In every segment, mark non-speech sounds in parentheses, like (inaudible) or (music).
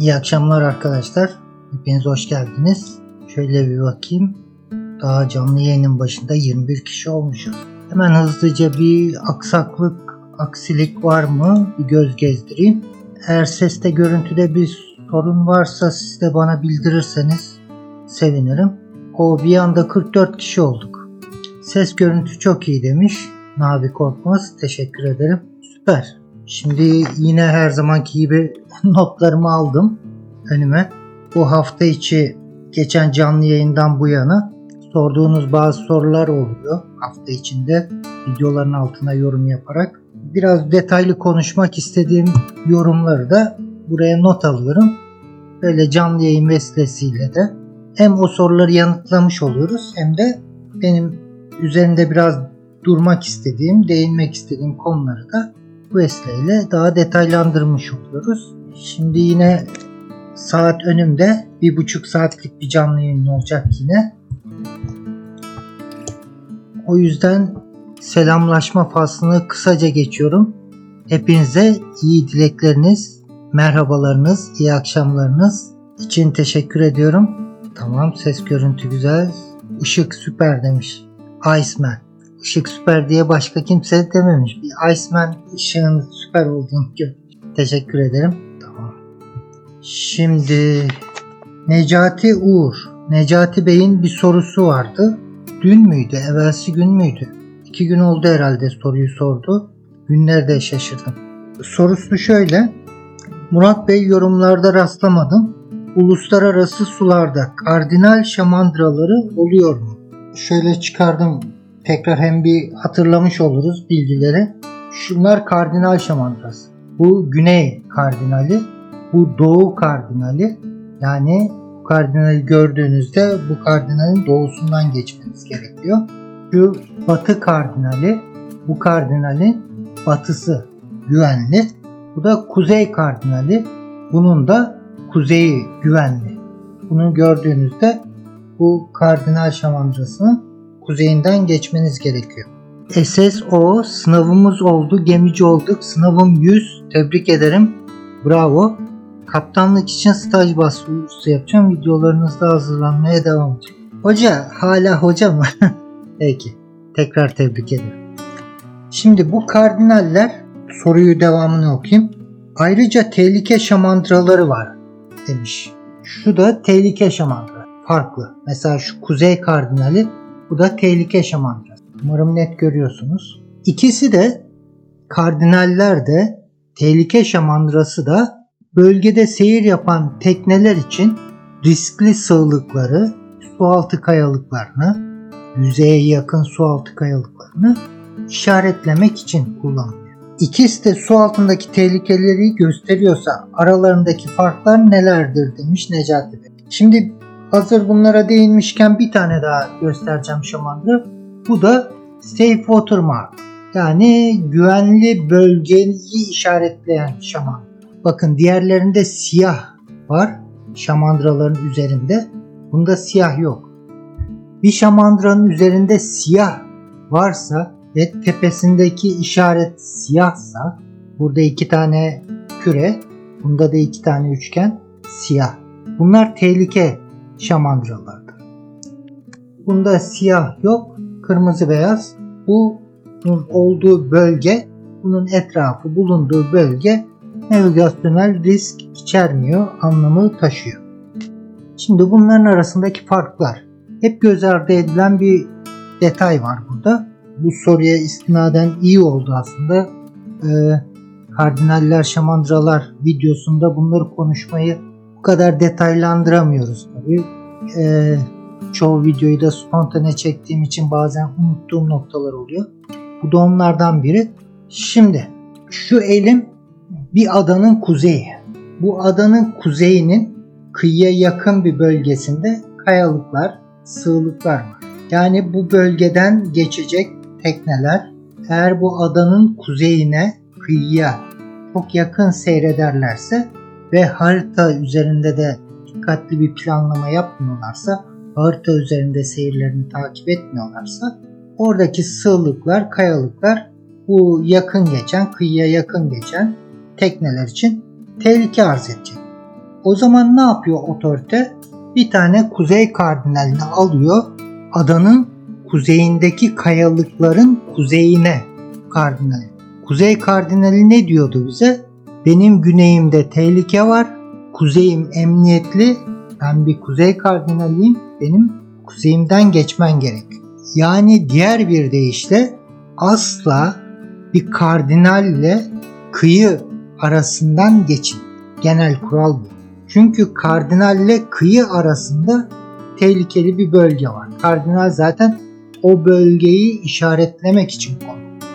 İyi akşamlar arkadaşlar. Hepiniz hoş geldiniz. Şöyle bir bakayım. Daha canlı yayının başında 21 kişi olmuşuz. Hemen hızlıca bir aksaklık, aksilik var mı? Bir göz gezdireyim. Eğer seste görüntüde bir sorun varsa siz de bana bildirirseniz sevinirim. O bir anda 44 kişi olduk. Ses görüntü çok iyi demiş. Nabi Korkmaz. Teşekkür ederim. Süper. Şimdi yine her zamanki gibi (laughs) notlarımı aldım önüme. Bu hafta içi geçen canlı yayından bu yana sorduğunuz bazı sorular oluyor hafta içinde videoların altına yorum yaparak. Biraz detaylı konuşmak istediğim yorumları da buraya not alıyorum. Böyle canlı yayın vesilesiyle de hem o soruları yanıtlamış oluyoruz hem de benim üzerinde biraz durmak istediğim, değinmek istediğim konuları da bu vesileyle daha detaylandırmış oluyoruz. Şimdi yine saat önümde bir buçuk saatlik bir canlı yayın olacak yine. O yüzden selamlaşma faslını kısaca geçiyorum. Hepinize iyi dilekleriniz, merhabalarınız, iyi akşamlarınız için teşekkür ediyorum. Tamam ses görüntü güzel. Işık süper demiş. Iceman. Işık süper diye başka kimse dememiş. Bir Iceman ışığın süper olduğunu gör. Teşekkür ederim. Tamam. Şimdi Necati Uğur. Necati Bey'in bir sorusu vardı. Dün müydü? Evvelsi gün müydü? İki gün oldu herhalde soruyu sordu. Günlerde şaşırdım. Sorusu şöyle. Murat Bey yorumlarda rastlamadım. Uluslararası sularda kardinal şamandıraları oluyor mu? Şöyle çıkardım tekrar hem bir hatırlamış oluruz bilgileri. Şunlar kardinal şamandırası. Bu güney kardinali, bu doğu kardinali. Yani bu kardinali gördüğünüzde bu kardinalin doğusundan geçmeniz gerekiyor. Şu batı kardinali, bu kardinalin batısı güvenli. Bu da kuzey kardinali. Bunun da kuzeyi güvenli. Bunu gördüğünüzde bu kardinal şamandırasının kuzeyinden geçmeniz gerekiyor. SSO sınavımız oldu, gemici olduk. Sınavım 100. Tebrik ederim. Bravo. Kaptanlık için staj başvurusu yapacağım. Videolarınızda hazırlanmaya devam edeceğim. Hoca, hala hoca mı? (laughs) Peki. Tekrar tebrik ederim. Şimdi bu kardinaller soruyu devamını okuyayım. Ayrıca tehlike şamandıraları var demiş. Şu da tehlike şamandıra. Farklı. Mesela şu kuzey kardinali bu da tehlike şamandırası. Umarım net görüyorsunuz. İkisi de kardinaller de tehlike şamandırası da bölgede seyir yapan tekneler için riskli sığlıkları, sualtı kayalıklarını, yüzeye yakın sualtı kayalıklarını işaretlemek için kullanılıyor. İkisi de su altındaki tehlikeleri gösteriyorsa aralarındaki farklar nelerdir demiş Necati Bey. Şimdi hazır bunlara değinmişken bir tane daha göstereceğim şamandıra. Bu da Safe Water Mark. Yani güvenli bölgeyi işaretleyen şaman. Bakın diğerlerinde siyah var şamandıraların üzerinde. Bunda siyah yok. Bir şamandıranın üzerinde siyah varsa ve tepesindeki işaret siyahsa burada iki tane küre, bunda da iki tane üçgen siyah. Bunlar tehlike şamandıralardır. Bunda siyah yok, kırmızı beyaz. Bunun olduğu bölge, bunun etrafı bulunduğu bölge navigasyonel risk içermiyor anlamı taşıyor. Şimdi bunların arasındaki farklar. Hep göz ardı edilen bir detay var burada. Bu soruya istinaden iyi oldu aslında. Ee, kardinaller, şamandıralar videosunda bunları konuşmayı bu kadar detaylandıramıyoruz tabii. Ee, çoğu videoyu da spontane çektiğim için bazen unuttuğum noktalar oluyor. Bu da onlardan biri. Şimdi şu elim bir adanın kuzeyi. Bu adanın kuzeyinin kıyıya yakın bir bölgesinde kayalıklar, sığlıklar var. Yani bu bölgeden geçecek tekneler eğer bu adanın kuzeyine, kıyıya çok yakın seyrederlerse ve harita üzerinde de dikkatli bir planlama yapmıyorlarsa, harita üzerinde seyirlerini takip etmiyorlarsa oradaki sığlıklar, kayalıklar bu yakın geçen, kıyıya yakın geçen tekneler için tehlike arz edecek. O zaman ne yapıyor otorite? Bir tane kuzey kardinalini alıyor. Adanın kuzeyindeki kayalıkların kuzeyine kardinal. Kuzey kardinali ne diyordu bize? Benim güneyimde tehlike var. Kuzeyim emniyetli. Ben bir kuzey kardinaliyim. Benim kuzeyimden geçmen gerek. Yani diğer bir deyişle asla bir kardinalle kıyı arasından geçin. Genel kural bu. Çünkü kardinalle kıyı arasında tehlikeli bir bölge var. Kardinal zaten o bölgeyi işaretlemek için konu.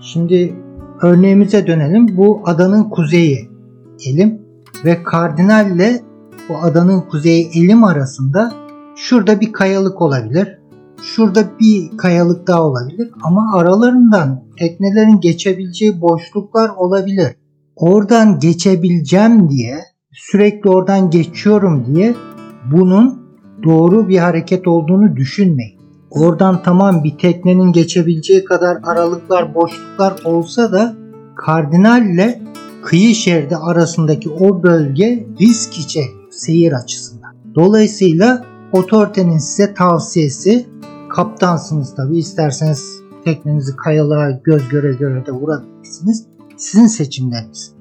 Şimdi örneğimize dönelim. Bu adanın kuzeyi elim ve kardinalle bu adanın kuzeyi elim arasında şurada bir kayalık olabilir. Şurada bir kayalık daha olabilir ama aralarından teknelerin geçebileceği boşluklar olabilir. Oradan geçebileceğim diye sürekli oradan geçiyorum diye bunun doğru bir hareket olduğunu düşünmeyin. Oradan tamam bir teknenin geçebileceği kadar aralıklar, boşluklar olsa da kardinalle kıyı şeridi arasındaki o bölge risk içeriyor seyir açısından. Dolayısıyla otoritenin size tavsiyesi kaptansınız tabi isterseniz teknenizi kayalığa göz göre göre de vurabilirsiniz. Sizin seçimleriniz.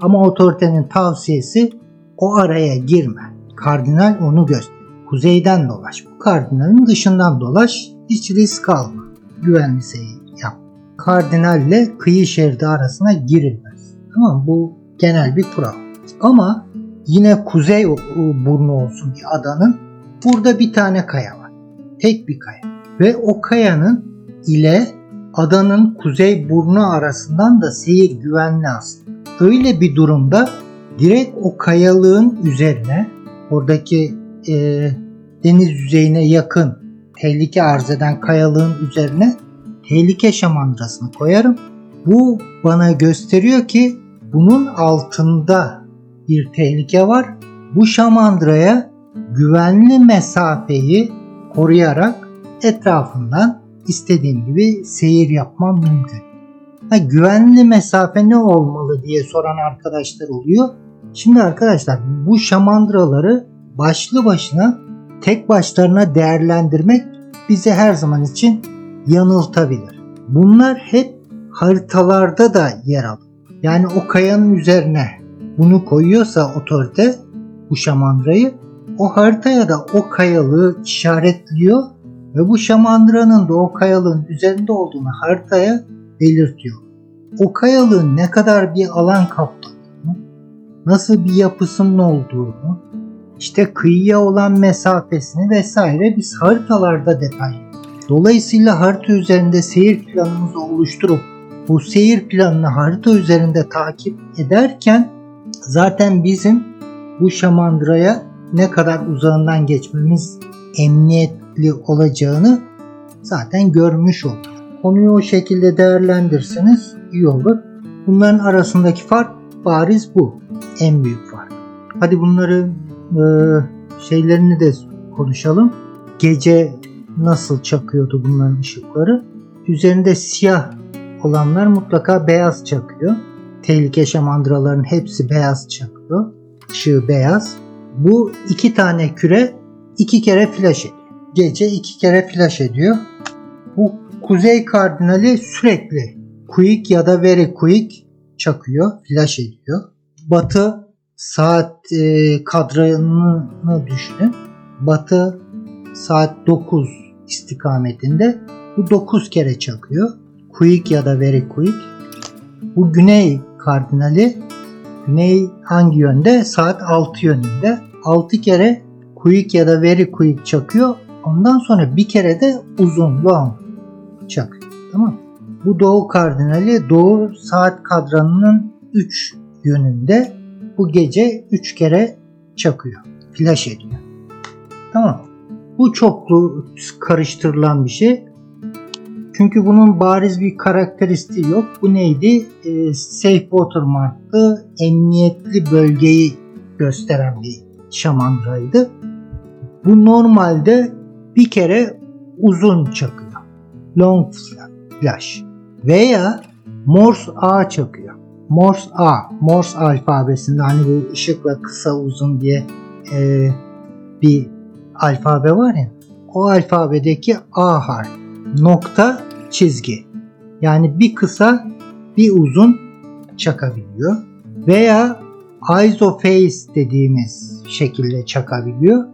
Ama otoritenin tavsiyesi o araya girme. Kardinal onu göster. Kuzeyden dolaş. Bu kardinalin dışından dolaş. Hiç risk alma. Güvenli seyir yap. Kardinalle kıyı şeridi arasına girilmez. Tamam Bu genel bir kural. Ama yine kuzey burnu olsun bir adanın burada bir tane kaya var. Tek bir kaya. Ve o kayanın ile adanın kuzey burnu arasından da seyir güvenli aslında. Öyle bir durumda direkt o kayalığın üzerine oradaki e, deniz yüzeyine yakın tehlike arz eden kayalığın üzerine tehlike şamandrasını koyarım. Bu bana gösteriyor ki bunun altında bir tehlike var. Bu şamandraya güvenli mesafeyi koruyarak etrafından istediğim gibi seyir yapmam mümkün. Ha, güvenli mesafe ne olmalı diye soran arkadaşlar oluyor. Şimdi arkadaşlar bu şamandıraları başlı başına tek başlarına değerlendirmek bize her zaman için yanıltabilir. Bunlar hep haritalarda da yer alır. Yani o kayanın üzerine bunu koyuyorsa otorite bu şamandrayı o haritaya da o kayalığı işaretliyor ve bu şamandıranın da o kayalığın üzerinde olduğunu haritaya belirtiyor. O kayalığın ne kadar bir alan kapladığını, nasıl bir yapısının olduğunu, işte kıyıya olan mesafesini vesaire biz haritalarda detaylı. Dolayısıyla harita üzerinde seyir planımızı oluşturup bu seyir planını harita üzerinde takip ederken zaten bizim bu şamandıraya ne kadar uzağından geçmemiz emniyetli olacağını zaten görmüş olduk. Konuyu o şekilde değerlendirseniz iyi olur. Bunların arasındaki fark bariz bu. En büyük fark. Hadi bunları e, şeylerini de konuşalım. Gece nasıl çakıyordu bunların ışıkları? Üzerinde siyah olanlar mutlaka beyaz çakıyor. Tehlike şamandıraların hepsi beyaz çakıyor. Işığı beyaz. Bu iki tane küre iki kere flash ediyor. Gece iki kere flash ediyor. Bu kuzey kardinali sürekli quick ya da very quick çakıyor, flash ediyor. Batı saat e, kadranını düşünün. Batı saat 9 istikametinde bu 9 kere çakıyor. Quick ya da very quick. Bu güney kardinali güney hangi yönde? Saat 6 yönünde. 6 kere quick ya da very quick çakıyor. Ondan sonra bir kere de uzun long çakıyor. Tamam Bu doğu kardinali doğu saat kadranının 3 yönünde bu gece 3 kere çakıyor. Flash ediyor. Tamam. Bu çoklu karıştırılan bir şey. Çünkü bunun bariz bir karakteristiği yok. Bu neydi? E, safe watermark'lı emniyetli bölgeyi gösteren bir şamandraydı. Bu normalde bir kere uzun çakıyor. Long flash. Veya Morse ağ çakıyor. Morse A, Morse alfabesinde hani bu ışıkla kısa uzun diye e, bir alfabe var ya. O alfabedeki A harf, nokta, çizgi. Yani bir kısa, bir uzun çakabiliyor. Veya isoface dediğimiz şekilde çakabiliyor.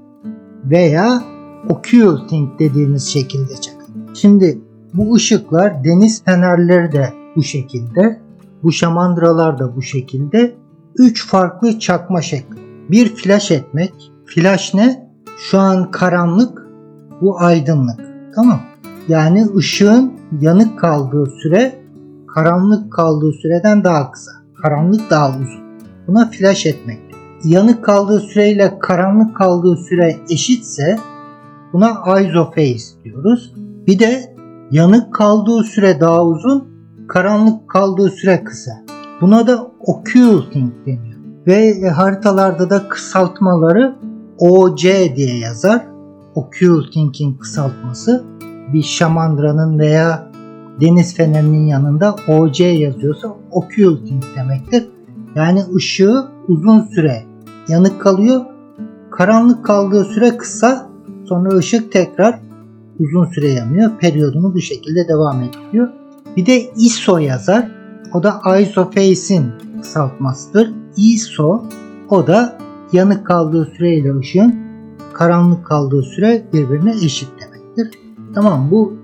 Veya occulting dediğimiz şekilde çakabiliyor. Şimdi bu ışıklar deniz fenerleri de bu şekilde. Bu şamandıralar da bu şekilde. Üç farklı çakma şekli. Bir flash etmek. Flash ne? Şu an karanlık, bu aydınlık. Tamam. Yani ışığın yanık kaldığı süre karanlık kaldığı süreden daha kısa. Karanlık daha uzun. Buna flash etmek. Yanık kaldığı süreyle karanlık kaldığı süre eşitse buna isophase diyoruz. Bir de yanık kaldığı süre daha uzun, karanlık kaldığı süre kısa. Buna da occulting deniyor. Ve haritalarda da kısaltmaları OC diye yazar. Occulting'in kısaltması bir şamandıranın veya deniz fenerinin yanında OC yazıyorsa occulting demektir. Yani ışığı uzun süre yanık kalıyor. Karanlık kaldığı süre kısa. Sonra ışık tekrar uzun süre yanıyor. Periyodunu bu şekilde devam ediyor. Bir de ISO yazar. O da isoface'in kısaltmasıdır. ISO o da yanık kaldığı süreyle ışığın karanlık kaldığı süre birbirine eşit. Tamam bu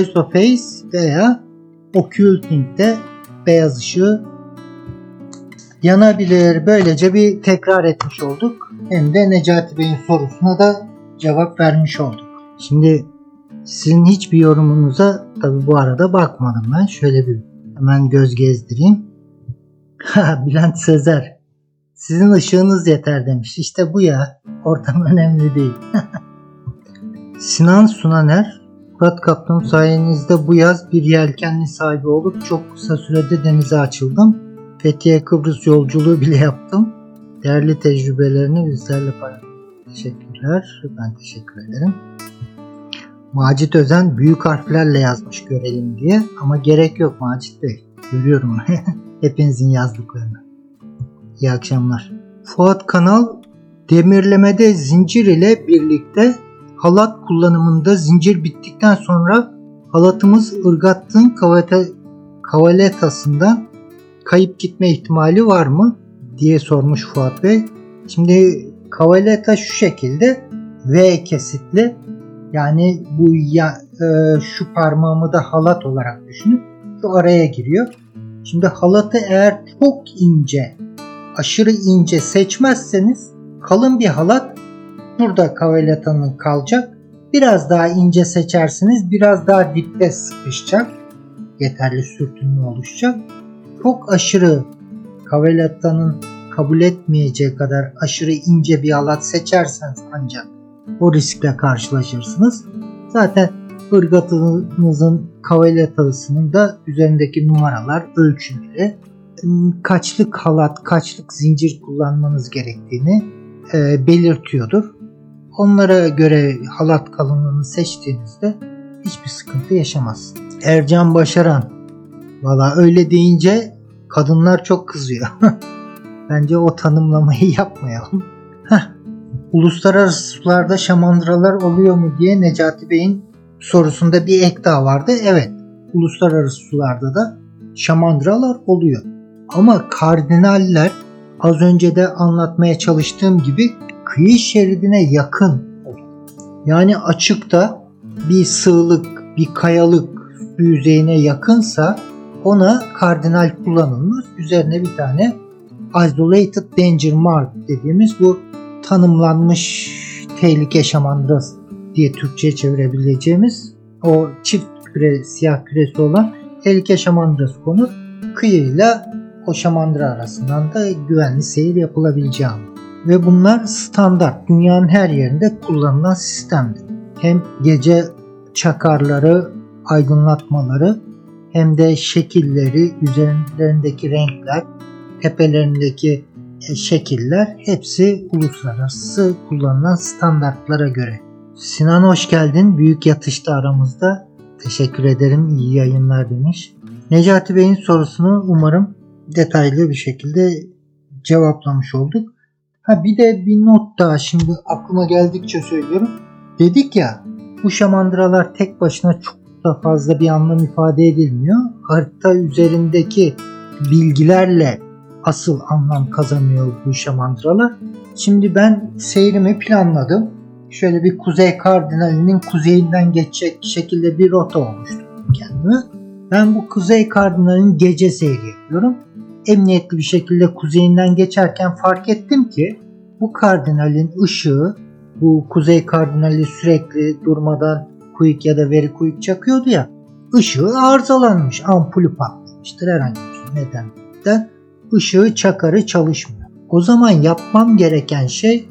isoface veya occulting'de beyaz ışığı yanabilir. Böylece bir tekrar etmiş olduk. Hem de Necati Bey'in sorusuna da cevap vermiş olduk. Şimdi sizin hiçbir yorumunuza tabi bu arada bakmadım ben. Şöyle bir hemen göz gezdireyim. (laughs) Bülent Sezer. Sizin ışığınız yeter demiş. İşte bu ya. Ortam (laughs) önemli değil. (laughs) Sinan Sunaner. Murat Kaptan sayenizde bu yaz bir yelkenli sahibi olup çok kısa sürede denize açıldım. Fethiye Kıbrıs yolculuğu bile yaptım. Değerli tecrübelerini bizlerle paylaştım. Teşekkürler. Ben teşekkür ederim. Macit Özen büyük harflerle yazmış görelim diye ama gerek yok Macit Bey. Görüyorum (laughs) hepinizin yazdıklarını. İyi akşamlar. Fuat Kanal demirlemede zincir ile birlikte halat kullanımında zincir bittikten sonra halatımız ırgattığın kavaleta, kavaletasından kayıp gitme ihtimali var mı diye sormuş Fuat Bey. Şimdi kavaleta şu şekilde V kesitli yani bu ya, e, şu parmağımı da halat olarak düşünün. Şu araya giriyor. Şimdi halatı eğer çok ince, aşırı ince seçmezseniz kalın bir halat burada kavaletanın kalacak. Biraz daha ince seçersiniz biraz daha dipte sıkışacak. Yeterli sürtünme oluşacak. Çok aşırı kavaletanın kabul etmeyeceği kadar aşırı ince bir halat seçerseniz ancak o riskle karşılaşırsınız. Zaten ırgatınızın kavaletasının da üzerindeki numaralar, ölçüleri, kaçlık halat, kaçlık zincir kullanmanız gerektiğini e, belirtiyordur. Onlara göre halat kalınlığını seçtiğinizde hiçbir sıkıntı yaşamazsınız. Ercan Başaran Valla öyle deyince kadınlar çok kızıyor. (laughs) Bence o tanımlamayı (laughs) yapmayalım. Uluslararası sularda şamandıralar oluyor mu diye Necati Bey'in sorusunda bir ek daha vardı. Evet, uluslararası sularda da şamandıralar oluyor. Ama kardinaller az önce de anlatmaya çalıştığım gibi kıyı şeridine yakın oluyor. Yani açıkta bir sığlık, bir kayalık yüzeyine yakınsa ona kardinal kullanılmaz. Üzerine bir tane isolated danger mark dediğimiz bu tanımlanmış tehlike şamandırası diye Türkçe'ye çevirebileceğimiz o çift küre, siyah küresi olan tehlike şamandırası konur. Kıyıyla o şamandıra arasından da güvenli seyir yapılabileceği Ve bunlar standart dünyanın her yerinde kullanılan sistemdir. Hem gece çakarları, aydınlatmaları hem de şekilleri, üzerlerindeki renkler, tepelerindeki e, şekiller hepsi uluslararası kullanılan standartlara göre. Sinan hoş geldin. Büyük yatışta aramızda. Teşekkür ederim. İyi yayınlar demiş. Necati Bey'in sorusunu umarım detaylı bir şekilde cevaplamış olduk. Ha bir de bir not daha şimdi aklıma geldikçe söylüyorum. Dedik ya bu şamandıralar tek başına çok da fazla bir anlam ifade edilmiyor. Harita üzerindeki bilgilerle asıl anlam kazanıyor bu şamandıralar. Şimdi ben seyrimi planladım. Şöyle bir kuzey kardinalinin kuzeyinden geçecek şekilde bir rota oluşturdum kendime. Ben bu kuzey kardinalin gece seyri yapıyorum. Emniyetli bir şekilde kuzeyinden geçerken fark ettim ki bu kardinalin ışığı bu kuzey kardinali sürekli durmadan kuyuk ya da veri kuyuk çakıyordu ya ışığı arızalanmış ampulü patlamıştır herhangi bir nedenden ışığı çakarı çalışmıyor. O zaman yapmam gereken şey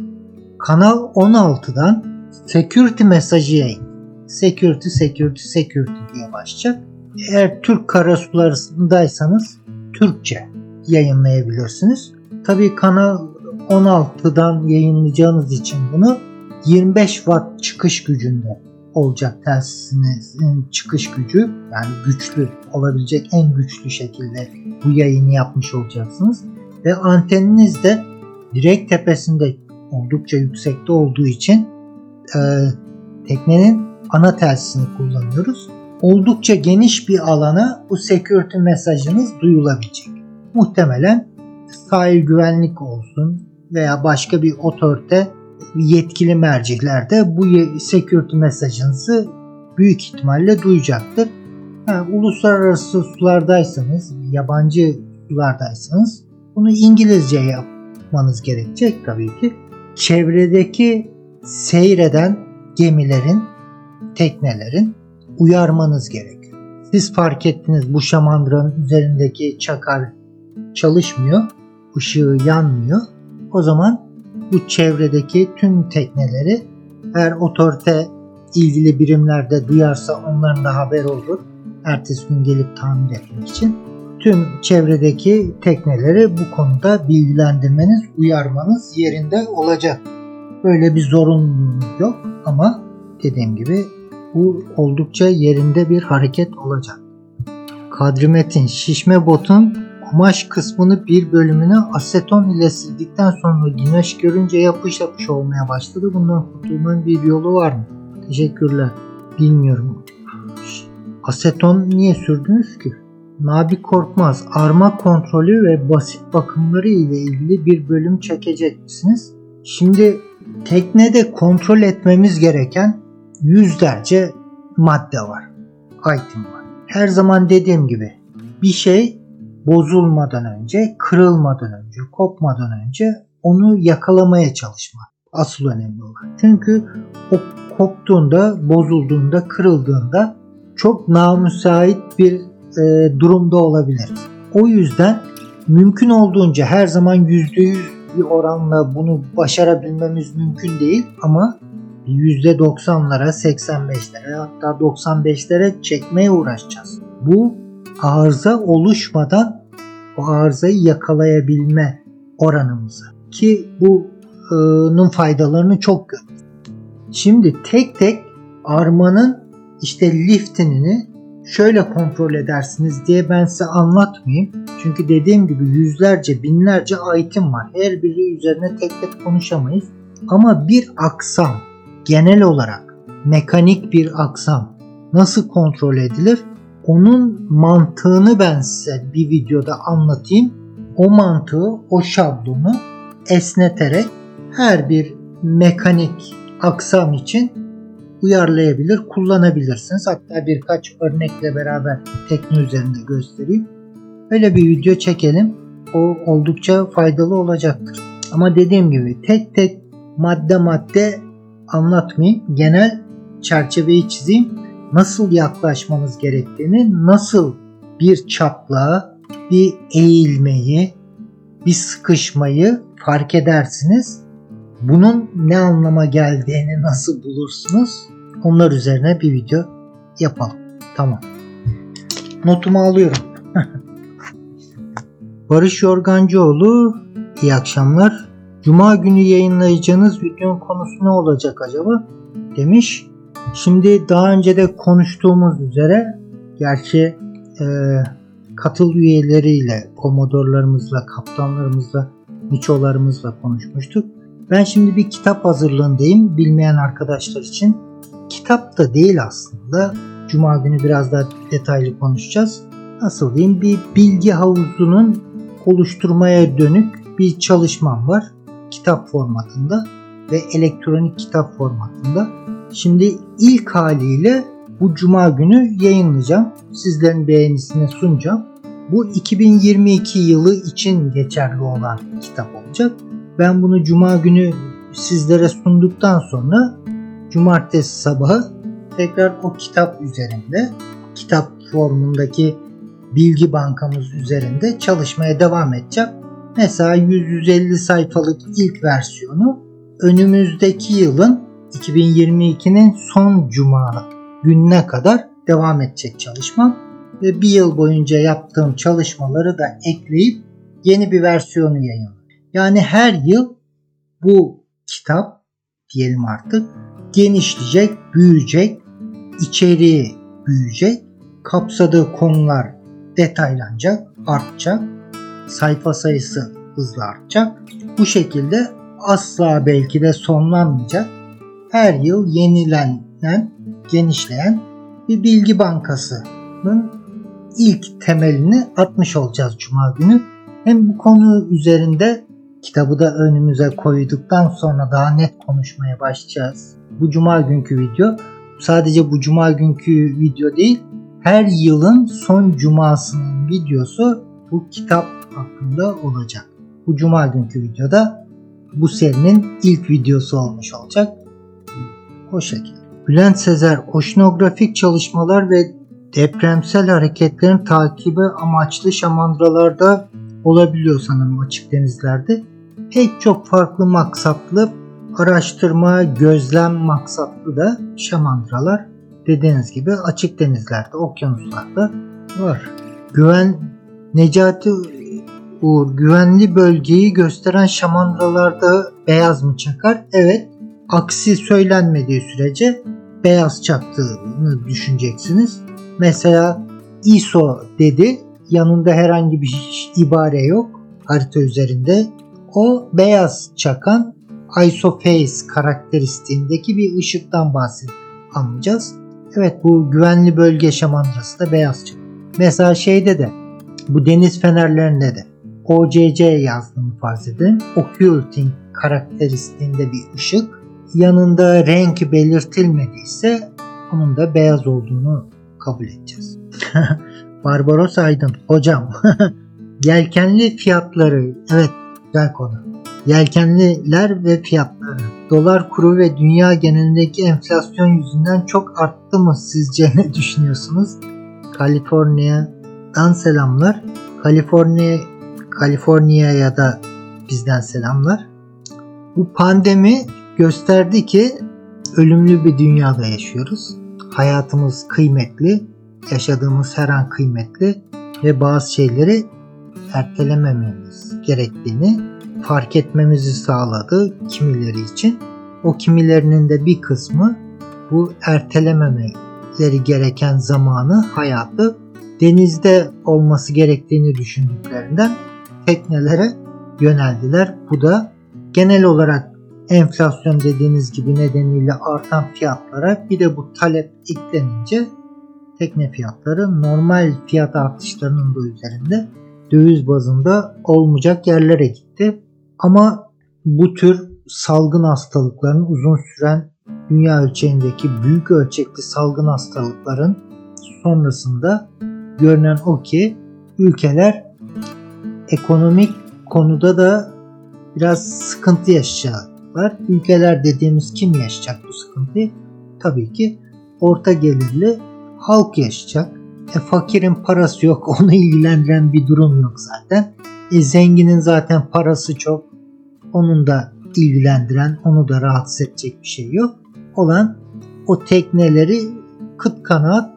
Kanal 16'dan security mesajı yayın. Security, security, security diye başlayacak. Eğer Türk karasularındaysanız Türkçe yayınlayabilirsiniz. Tabii kanal 16'dan yayınlayacağınız için bunu 25 watt çıkış gücünde olacak telsizinizin çıkış gücü yani güçlü olabilecek en güçlü şekilde bu yayını yapmış olacaksınız ve anteniniz de direkt tepesinde oldukça yüksekte olduğu için e, teknenin ana telsizini kullanıyoruz. Oldukça geniş bir alana bu security mesajınız duyulabilecek. Muhtemelen sahil güvenlik olsun veya başka bir otorite yetkili merciklerde bu security mesajınızı büyük ihtimalle duyacaktır. Yani uluslararası sulardaysanız, yabancı sulardaysanız bunu İngilizce yapmanız gerekecek tabii ki çevredeki seyreden gemilerin, teknelerin uyarmanız gerekiyor. Siz fark ettiniz bu şamandıranın üzerindeki çakar çalışmıyor, ışığı yanmıyor. O zaman bu çevredeki tüm tekneleri eğer otorite ilgili birimlerde duyarsa onların da haber olur. Ertesi gün gelip tamir etmek için tüm çevredeki tekneleri bu konuda bilgilendirmeniz, uyarmanız yerinde olacak. Böyle bir zorunluluğunuz yok ama dediğim gibi bu oldukça yerinde bir hareket olacak. Kadri Metin şişme botun kumaş kısmını bir bölümünü aseton ile sildikten sonra güneş görünce yapış yapış olmaya başladı. Bundan kurtulmanın bir yolu var mı? Teşekkürler. Bilmiyorum. Aseton niye sürdünüz ki? Nabi Korkmaz arma kontrolü ve basit bakımları ile ilgili bir bölüm çekecek misiniz? Şimdi teknede kontrol etmemiz gereken yüzlerce madde var. Item var. Her zaman dediğim gibi bir şey bozulmadan önce, kırılmadan önce, kopmadan önce onu yakalamaya çalışma. Asıl önemli olan. Çünkü o koptuğunda, bozulduğunda, kırıldığında çok namüsait bir e, durumda olabilir. O yüzden mümkün olduğunca her zaman %100 bir oranla bunu başarabilmemiz mümkün değil ama %90'lara, 85'lere hatta 95'lere çekmeye uğraşacağız. Bu arıza oluşmadan o arızayı yakalayabilme oranımızı ki bunun faydalarını çok görürüz. Şimdi tek tek armanın işte liftinini şöyle kontrol edersiniz diye ben size anlatmayayım. Çünkü dediğim gibi yüzlerce binlerce item var. Her biri üzerine tek tek konuşamayız. Ama bir aksam genel olarak mekanik bir aksam nasıl kontrol edilir? Onun mantığını ben size bir videoda anlatayım. O mantığı, o şablonu esneterek her bir mekanik aksam için uyarlayabilir, kullanabilirsiniz. Hatta birkaç örnekle beraber tekne üzerinde göstereyim. Öyle bir video çekelim. O oldukça faydalı olacaktır. Ama dediğim gibi tek tek madde madde anlatmayayım. Genel çerçeveyi çizeyim. Nasıl yaklaşmanız gerektiğini, nasıl bir çapla, bir eğilmeyi, bir sıkışmayı fark edersiniz. Bunun ne anlama geldiğini nasıl bulursunuz? Onlar üzerine bir video yapalım. Tamam. Notumu alıyorum. (laughs) Barış Yorgancıoğlu iyi akşamlar. Cuma günü yayınlayacağınız videonun konusu ne olacak acaba? Demiş. Şimdi daha önce de konuştuğumuz üzere gerçi e, katıl üyeleriyle, komodorlarımızla, kaptanlarımızla, miçolarımızla konuşmuştuk. Ben şimdi bir kitap hazırlığındayım bilmeyen arkadaşlar için. Kitap da değil aslında. Cuma günü biraz daha detaylı konuşacağız. Nasıl diyeyim bir bilgi havuzunun oluşturmaya dönük bir çalışmam var. Kitap formatında ve elektronik kitap formatında. Şimdi ilk haliyle bu cuma günü yayınlayacağım. Sizlerin beğenisine sunacağım. Bu 2022 yılı için geçerli olan kitap olacak. Ben bunu cuma günü sizlere sunduktan sonra cumartesi sabahı tekrar o kitap üzerinde kitap formundaki bilgi bankamız üzerinde çalışmaya devam edeceğim. Mesela 150 sayfalık ilk versiyonu önümüzdeki yılın 2022'nin son cuma gününe kadar devam edecek çalışmam ve bir yıl boyunca yaptığım çalışmaları da ekleyip yeni bir versiyonu yayınlıyorum. Yani her yıl bu kitap diyelim artık genişleyecek, büyüyecek, içeriği büyüyecek, kapsadığı konular detaylanacak, artacak, sayfa sayısı hızla artacak. Bu şekilde asla belki de sonlanmayacak. Her yıl yenilenen, genişleyen bir bilgi bankasının ilk temelini atmış olacağız Cuma günü. Hem bu konu üzerinde kitabı da önümüze koyduktan sonra daha net konuşmaya başlayacağız. Bu Cuma günkü video sadece bu Cuma günkü video değil, her yılın son cumasının videosu bu kitap hakkında olacak. Bu cuma günkü videoda bu serinin ilk videosu olmuş olacak. O şekilde. Bülent Sezer oşinografik çalışmalar ve depremsel hareketlerin takibi amaçlı şamandıralarda olabiliyor sanırım açık denizlerde. Pek çok farklı maksatlı araştırma, gözlem maksatlı da şamandıralar dediğiniz gibi açık denizlerde, okyanuslarda var. Güven Necati Uğur güvenli bölgeyi gösteren şamandıralarda beyaz mı çakar? Evet. Aksi söylenmediği sürece beyaz çaktığını düşüneceksiniz. Mesela ISO dedi. Yanında herhangi bir ibare yok harita üzerinde. O beyaz çakan isoface karakteristiğindeki bir ışıktan bahsediyor anlayacağız. Evet bu güvenli bölge şamandırası da beyaz çık. Mesela şeyde de bu deniz fenerlerinde de OCC yazdığını farz edin. Occulting karakteristiğinde bir ışık. Yanında renk belirtilmediyse onun da beyaz olduğunu kabul edeceğiz. (laughs) Barbaros Aydın hocam (laughs) yelkenli fiyatları evet güzel konu. Yelkenliler ve fiyatları dolar kuru ve dünya genelindeki enflasyon yüzünden çok arttı mı sizce (laughs) ne düşünüyorsunuz? Kaliforniya'dan selamlar. Kaliforniya Kaliforniya'ya da bizden selamlar. Bu pandemi gösterdi ki ölümlü bir dünyada yaşıyoruz. Hayatımız kıymetli, yaşadığımız her an kıymetli ve bazı şeyleri ertelemememiz gerektiğini fark etmemizi sağladı kimileri için. O kimilerinin de bir kısmı bu ertelememeleri gereken zamanı, hayatı denizde olması gerektiğini düşündüklerinden teknelere yöneldiler. Bu da genel olarak enflasyon dediğiniz gibi nedeniyle artan fiyatlara bir de bu talep eklenince tekne fiyatları normal fiyat artışlarının da üzerinde döviz bazında olmayacak yerlere gitti. Ama bu tür salgın hastalıkların uzun süren dünya ölçeğindeki büyük ölçekli salgın hastalıkların sonrasında görünen o ki ülkeler ekonomik konuda da biraz sıkıntı yaşayacaklar. Ülkeler dediğimiz kim yaşayacak bu sıkıntıyı? Tabii ki orta gelirli halk yaşayacak. E, fakirin parası yok, (laughs) onu ilgilendiren bir durum yok zaten. E, zenginin zaten parası çok. Onun da ilgilendiren, onu da rahatsız edecek bir şey yok. Olan o tekneleri kıt kanaat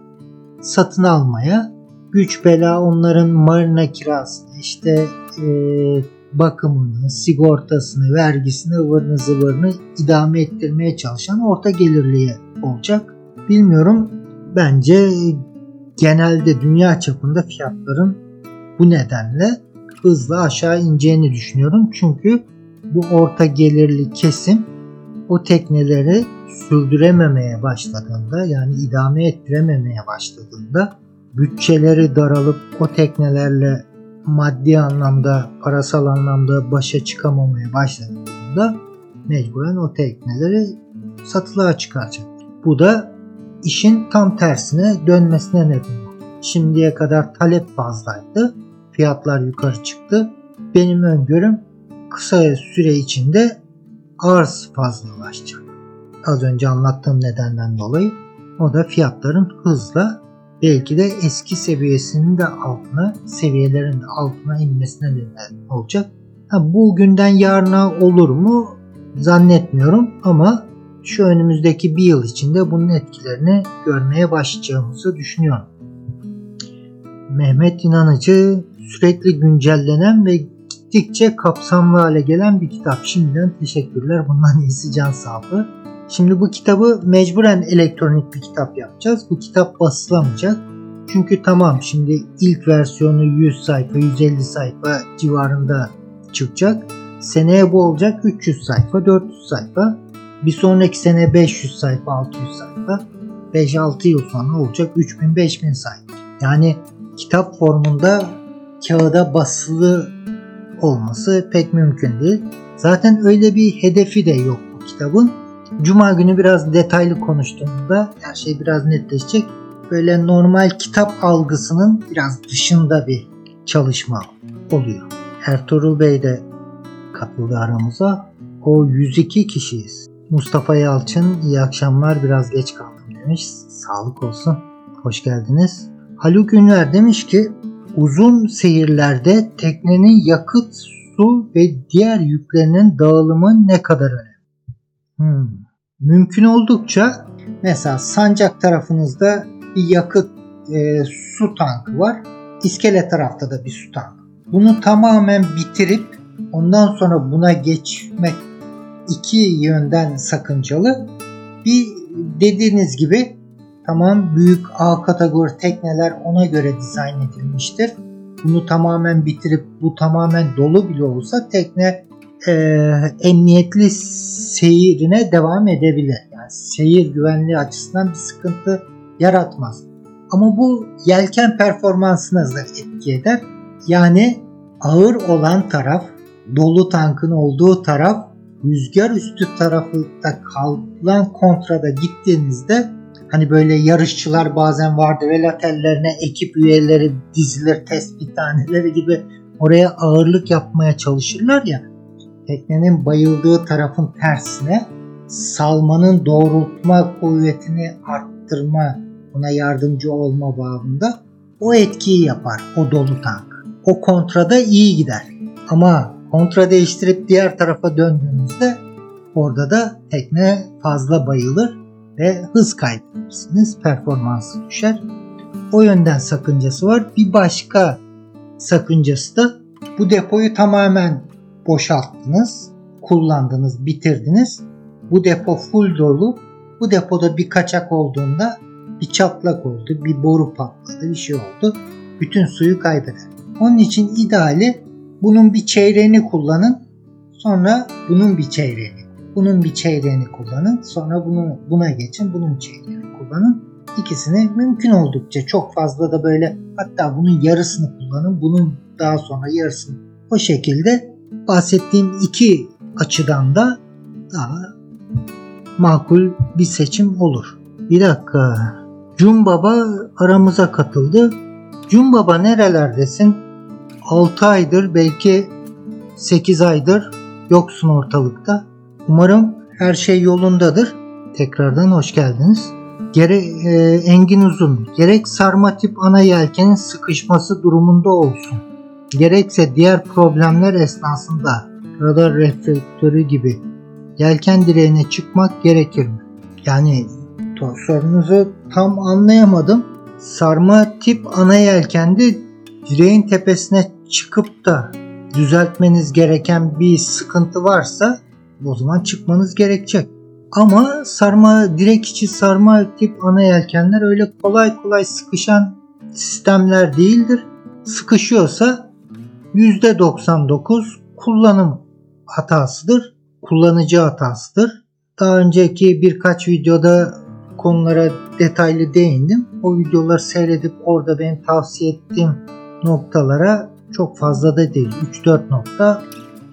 satın almaya, güç bela onların marina kirasını, işte e, bakımını, sigortasını, vergisini, ıvırını zıvırını idame ettirmeye çalışan orta gelirliye olacak. Bilmiyorum. Bence genelde dünya çapında fiyatların bu nedenle hızla aşağı ineceğini düşünüyorum. Çünkü bu orta gelirli kesim o tekneleri sürdürememeye başladığında yani idame ettirememeye başladığında bütçeleri daralıp o teknelerle maddi anlamda, parasal anlamda başa çıkamamaya başladığında mecburen o tekneleri satılığa çıkaracak. Bu da işin tam tersine dönmesine neden oldu. Şimdiye kadar talep fazlaydı. Fiyatlar yukarı çıktı. Benim öngörüm kısa süre içinde arz fazlalaşacak. Az önce anlattığım nedenden dolayı o da fiyatların hızla belki de eski seviyesinin de altına, seviyelerin de altına inmesine neden olacak. Ha, bugünden yarına olur mu zannetmiyorum ama şu önümüzdeki bir yıl içinde bunun etkilerini görmeye başlayacağımızı düşünüyorum. Mehmet İnanıcı sürekli güncellenen ve gittikçe kapsamlı hale gelen bir kitap. Şimdiden teşekkürler. Bundan iyisi can sağlığı. Şimdi bu kitabı mecburen elektronik bir kitap yapacağız. Bu kitap basılamayacak. Çünkü tamam şimdi ilk versiyonu 100 sayfa, 150 sayfa civarında çıkacak. Seneye bu olacak 300 sayfa, 400 sayfa. Bir sonraki sene 500 sayfa, 600 sayfa. 5-6 yıl sonra olacak 3000-5000 sayfa. Yani kitap formunda kağıda basılı olması pek mümkün değil. Zaten öyle bir hedefi de yok bu kitabın. Cuma günü biraz detaylı konuştuğumda her şey biraz netleşecek. Böyle normal kitap algısının biraz dışında bir çalışma oluyor. Ertuğrul Bey de katıldı aramıza. O 102 kişiyiz. Mustafa Yalçın iyi akşamlar biraz geç kaldım demiş. Sağlık olsun. Hoş geldiniz. Haluk Ünver demiş ki uzun seyirlerde teknenin yakıt, su ve diğer yüklerinin dağılımı ne kadar önemli? Hmm. Mümkün oldukça mesela sancak tarafınızda bir yakıt e, su tankı var. İskele tarafta da bir su tankı. Bunu tamamen bitirip ondan sonra buna geçmek iki yönden sakıncalı. Bir dediğiniz gibi tamam büyük A kategori tekneler ona göre dizayn edilmiştir. Bunu tamamen bitirip bu tamamen dolu bile olsa tekne e, emniyetli seyirine devam edebilir. Yani seyir güvenliği açısından bir sıkıntı yaratmaz. Ama bu yelken performansına da etki eder. Yani ağır olan taraf, dolu tankın olduğu taraf, rüzgar üstü tarafı da kalan kontrada gittiğinizde hani böyle yarışçılar bazen vardı ve latellerine ekip üyeleri dizilir tespit taneleri gibi oraya ağırlık yapmaya çalışırlar ya teknenin bayıldığı tarafın tersine salmanın doğrultma kuvvetini arttırma, buna yardımcı olma bağında o etkiyi yapar o dolu tank. O kontrada iyi gider. Ama kontra değiştirip diğer tarafa döndüğünüzde orada da tekne fazla bayılır ve hız kaybedersiniz. Performansı düşer. O yönden sakıncası var. Bir başka sakıncası da bu depoyu tamamen boşalttınız, kullandınız, bitirdiniz. Bu depo full dolu. Bu depoda bir kaçak olduğunda bir çatlak oldu, bir boru patladı, bir şey oldu. Bütün suyu kaybeder. Onun için ideali bunun bir çeyreğini kullanın. Sonra bunun bir çeyreğini, bunun bir çeyreğini kullanın. Sonra bunu buna geçin, bunun çeyreğini kullanın. İkisini mümkün oldukça çok fazla da böyle hatta bunun yarısını kullanın. Bunun daha sonra yarısını o şekilde bahsettiğim iki açıdan da daha makul bir seçim olur. Bir dakika. Cun Baba aramıza katıldı. Cun Baba nerelerdesin? 6 aydır belki 8 aydır yoksun ortalıkta. Umarım her şey yolundadır. Tekrardan hoş geldiniz. Gere, e, Engin Uzun, gerek sarma tip ana yelkenin sıkışması durumunda olsun gerekse diğer problemler esnasında radar reflektörü gibi yelken direğine çıkmak gerekir mi? Yani sorunuzu tam anlayamadım. Sarma tip ana yelkende direğin tepesine çıkıp da düzeltmeniz gereken bir sıkıntı varsa o zaman çıkmanız gerekecek. Ama sarma direk içi sarma tip ana yelkenler öyle kolay kolay sıkışan sistemler değildir sıkışıyorsa %99 kullanım hatasıdır. Kullanıcı hatasıdır. Daha önceki birkaç videoda konulara detaylı değindim. O videoları seyredip orada benim tavsiye ettiğim noktalara çok fazla da değil. 3-4 nokta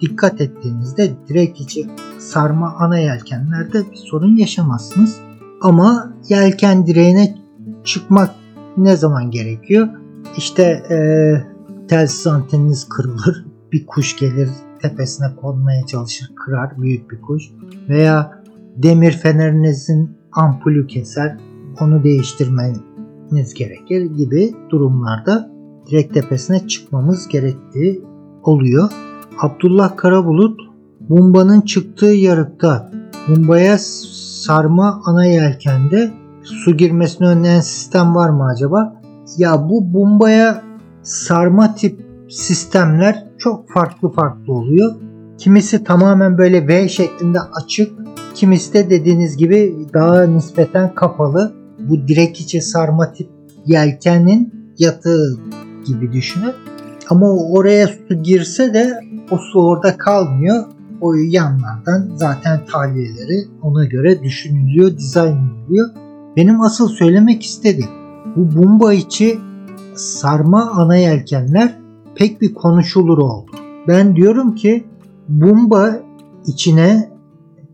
dikkat ettiğinizde direkt içi sarma ana yelkenlerde bir sorun yaşamazsınız. Ama yelken direğine çıkmak ne zaman gerekiyor? İşte e, telsiz anteniniz kırılır. Bir kuş gelir tepesine konmaya çalışır kırar büyük bir kuş. Veya demir fenerinizin ampulü keser onu değiştirmeniz gerekir gibi durumlarda direkt tepesine çıkmamız gerektiği oluyor. Abdullah Karabulut bombanın çıktığı yarıkta bombaya sarma ana yelkende su girmesini önleyen sistem var mı acaba? Ya bu bombaya sarma tip sistemler çok farklı farklı oluyor. Kimisi tamamen böyle V şeklinde açık, kimisi de dediğiniz gibi daha nispeten kapalı. Bu direk içi sarma tip yelkenin yatığı gibi düşünün. Ama oraya su girse de o su orada kalmıyor. O yanlardan zaten tahliyeleri ona göre düşünülüyor, dizayn ediliyor. Benim asıl söylemek istediğim bu bomba içi sarma ana yelkenler pek bir konuşulur oldu. Ben diyorum ki bomba içine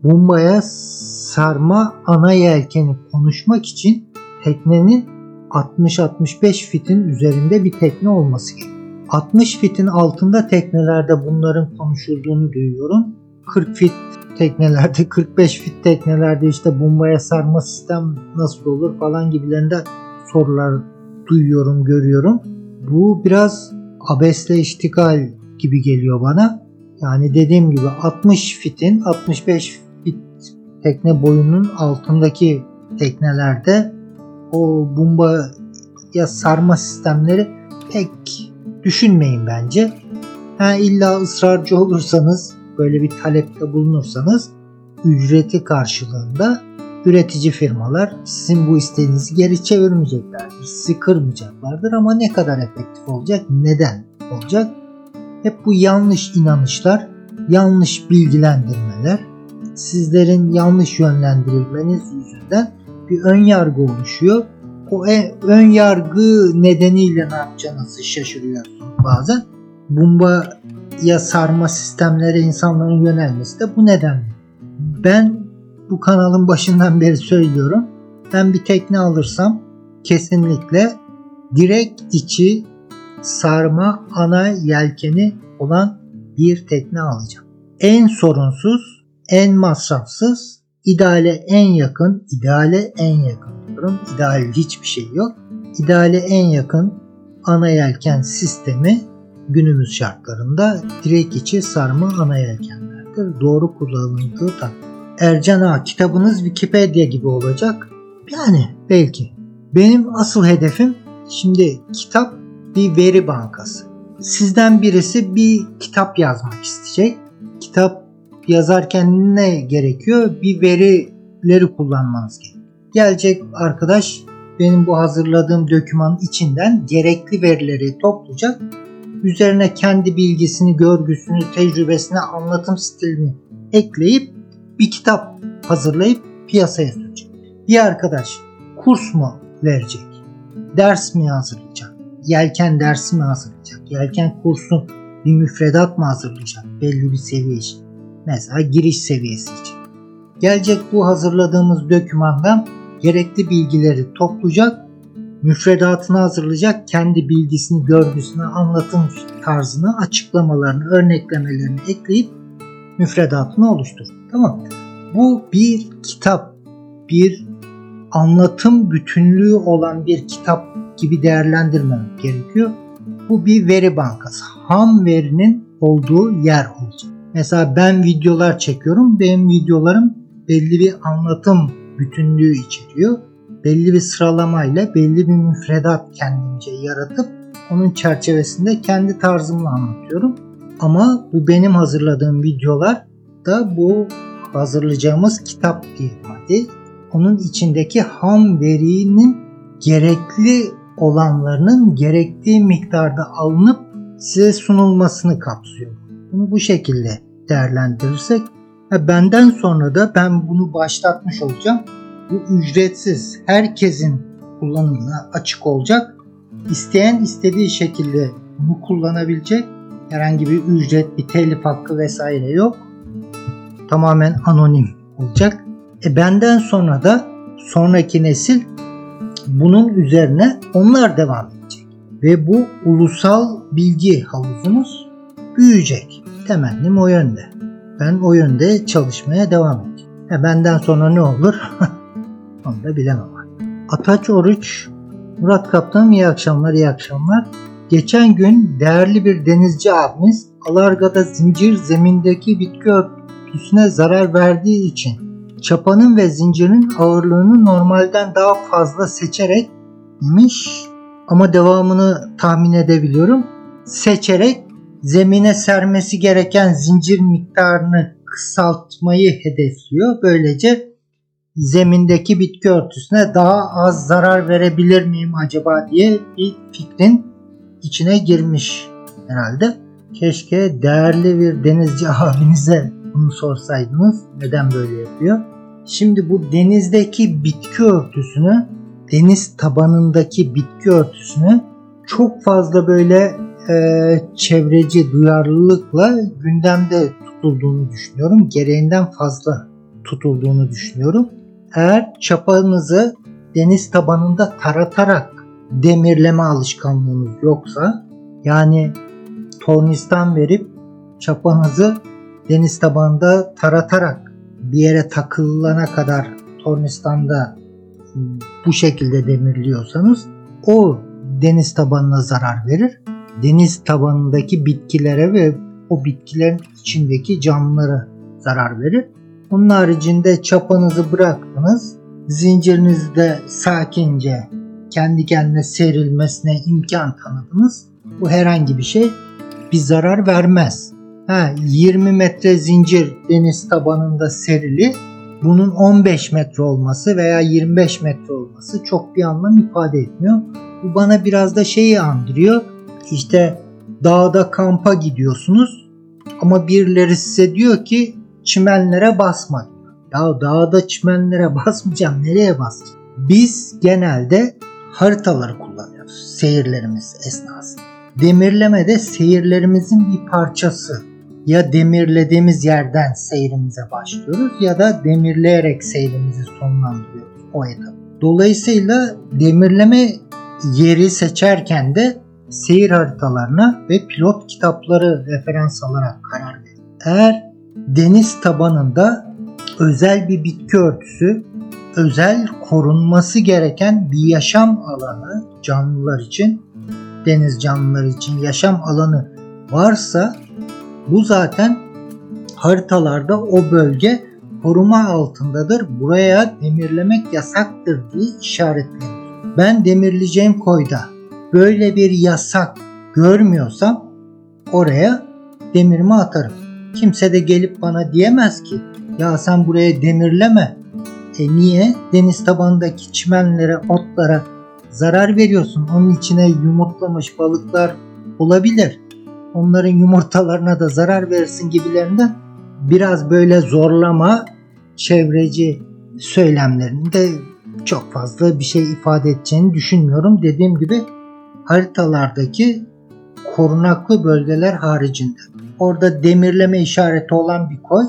bombaya sarma ana yelkeni konuşmak için teknenin 60-65 fitin üzerinde bir tekne olması gerekiyor. 60 fitin altında teknelerde bunların konuşulduğunu duyuyorum. 40 fit teknelerde, 45 fit teknelerde işte bombaya sarma sistem nasıl olur falan gibilerinde sorular duyuyorum, görüyorum. Bu biraz abesle iştikal gibi geliyor bana. Yani dediğim gibi 60 fitin 65 fit tekne boyunun altındaki teknelerde o bomba ya sarma sistemleri pek düşünmeyin bence. Ha, illa ısrarcı olursanız böyle bir talepte bulunursanız ücreti karşılığında üretici firmalar sizin bu isteğinizi geri çevirmeyeceklerdir. Sizi kırmayacaklardır ama ne kadar efektif olacak? Neden olacak? Hep bu yanlış inanışlar, yanlış bilgilendirmeler, sizlerin yanlış yönlendirilmeniz yüzünden bir ön yargı oluşuyor. O e, ön yargı nedeniyle ne yapacağınızı şaşırıyorsunuz bazen. Bomba ya sarma sistemlere insanların yönelmesi de bu nedenle. Ben bu kanalın başından beri söylüyorum. Ben bir tekne alırsam kesinlikle direkt içi sarma ana yelkeni olan bir tekne alacağım. En sorunsuz, en masrafsız, ideale en yakın, ideale en yakın diyorum. İdeal hiçbir şey yok. İdeale en yakın ana yelken sistemi günümüz şartlarında direk içi sarma ana yelkenlerdir. Doğru kullanıldığı takdirde. Ercan Ağa kitabınız Wikipedia gibi olacak. Yani belki. Benim asıl hedefim şimdi kitap bir veri bankası. Sizden birisi bir kitap yazmak isteyecek. Kitap yazarken ne gerekiyor? Bir verileri kullanmanız gerekiyor. Gelecek arkadaş benim bu hazırladığım dokümanın içinden gerekli verileri toplayacak. Üzerine kendi bilgisini, görgüsünü, tecrübesini, anlatım stilini ekleyip bir kitap hazırlayıp piyasaya sürecek. Bir arkadaş kurs mu verecek? Ders mi hazırlayacak? Yelken dersi mi hazırlayacak? Yelken kursu bir müfredat mı hazırlayacak? Belli bir seviye için. Mesela giriş seviyesi için. Gelecek bu hazırladığımız dokümandan gerekli bilgileri toplayacak, müfredatını hazırlayacak, kendi bilgisini, görgüsünü, anlatım tarzını, açıklamalarını, örneklemelerini ekleyip müfredatını oluştur. Tamam. Bu bir kitap, bir anlatım bütünlüğü olan bir kitap gibi değerlendirmemek gerekiyor. Bu bir veri bankası. Ham verinin olduğu yer olacak. Mesela ben videolar çekiyorum. Benim videolarım belli bir anlatım bütünlüğü içeriyor. Belli bir sıralamayla belli bir müfredat kendimce yaratıp onun çerçevesinde kendi tarzımla anlatıyorum. Ama bu benim hazırladığım videolar da bu hazırlayacağımız kitap hadi. Onun içindeki ham verinin gerekli olanlarının gerektiği miktarda alınıp size sunulmasını kapsıyor. Bunu bu şekilde değerlendirirsek benden sonra da ben bunu başlatmış olacağım. Bu ücretsiz herkesin kullanımına açık olacak. İsteyen istediği şekilde bunu kullanabilecek. Herhangi bir ücret, bir telif hakkı vesaire yok. Tamamen anonim olacak. E benden sonra da sonraki nesil bunun üzerine onlar devam edecek. Ve bu ulusal bilgi havuzumuz büyüyecek. Temennim o yönde. Ben o yönde çalışmaya devam edeceğim. E benden sonra ne olur? (laughs) Onu da bilemem. Ataç Oruç, Murat Kaptan iyi akşamlar iyi akşamlar. Geçen gün değerli bir denizci abimiz Alarga'da zincir zemindeki bitki örtüsüne zarar verdiği için çapanın ve zincirin ağırlığını normalden daha fazla seçerek demiş ama devamını tahmin edebiliyorum. Seçerek zemine sermesi gereken zincir miktarını kısaltmayı hedefliyor. Böylece zemindeki bitki örtüsüne daha az zarar verebilir miyim acaba diye bir fikrin içine girmiş herhalde. Keşke değerli bir denizci (laughs) abinize bunu sorsaydınız. Neden böyle yapıyor? Şimdi bu denizdeki bitki örtüsünü, deniz tabanındaki bitki örtüsünü çok fazla böyle e, çevreci duyarlılıkla gündemde tutulduğunu düşünüyorum. Gereğinden fazla tutulduğunu düşünüyorum. Eğer çapanızı deniz tabanında taratarak demirleme alışkanlığınız yoksa yani tornistan verip çapanızı deniz tabanında taratarak bir yere takılana kadar tornistanda bu şekilde demirliyorsanız o deniz tabanına zarar verir. Deniz tabanındaki bitkilere ve o bitkilerin içindeki canlılara zarar verir. Onun haricinde çapanızı bıraktınız. Zincirinizde sakince kendi kendine serilmesine imkan tanıdınız. Bu herhangi bir şey bir zarar vermez. Ha, 20 metre zincir deniz tabanında serili bunun 15 metre olması veya 25 metre olması çok bir anlam ifade etmiyor. Bu bana biraz da şeyi andırıyor. İşte dağda kampa gidiyorsunuz ama birileri size diyor ki çimenlere basma. Ya dağda çimenlere (laughs) basmayacağım nereye basacağım? Biz genelde haritaları kullanıyoruz seyirlerimiz esnasında. Demirleme de seyirlerimizin bir parçası. Ya demirlediğimiz yerden seyrimize başlıyoruz ya da demirleyerek seyrimizi sonlandırıyoruz o etap. Dolayısıyla demirleme yeri seçerken de seyir haritalarına ve pilot kitapları referans alarak karar verin. Eğer deniz tabanında özel bir bitki örtüsü, özel korunması gereken bir yaşam alanı canlılar için, deniz canlıları için yaşam alanı varsa bu zaten haritalarda o bölge koruma altındadır. Buraya demirlemek yasaktır diye işaretlenir. Ben demirleyeceğim koyda böyle bir yasak görmüyorsam oraya demirimi atarım. Kimse de gelip bana diyemez ki ya sen buraya demirleme. E niye? Deniz tabanındaki çimenlere, otlara zarar veriyorsun. Onun içine yumurtlamış balıklar olabilir. Onların yumurtalarına da zarar verirsin gibilerinden biraz böyle zorlama çevreci söylemlerinde çok fazla bir şey ifade edeceğini düşünmüyorum. Dediğim gibi haritalardaki korunaklı bölgeler haricinde. Orada demirleme işareti olan bir koy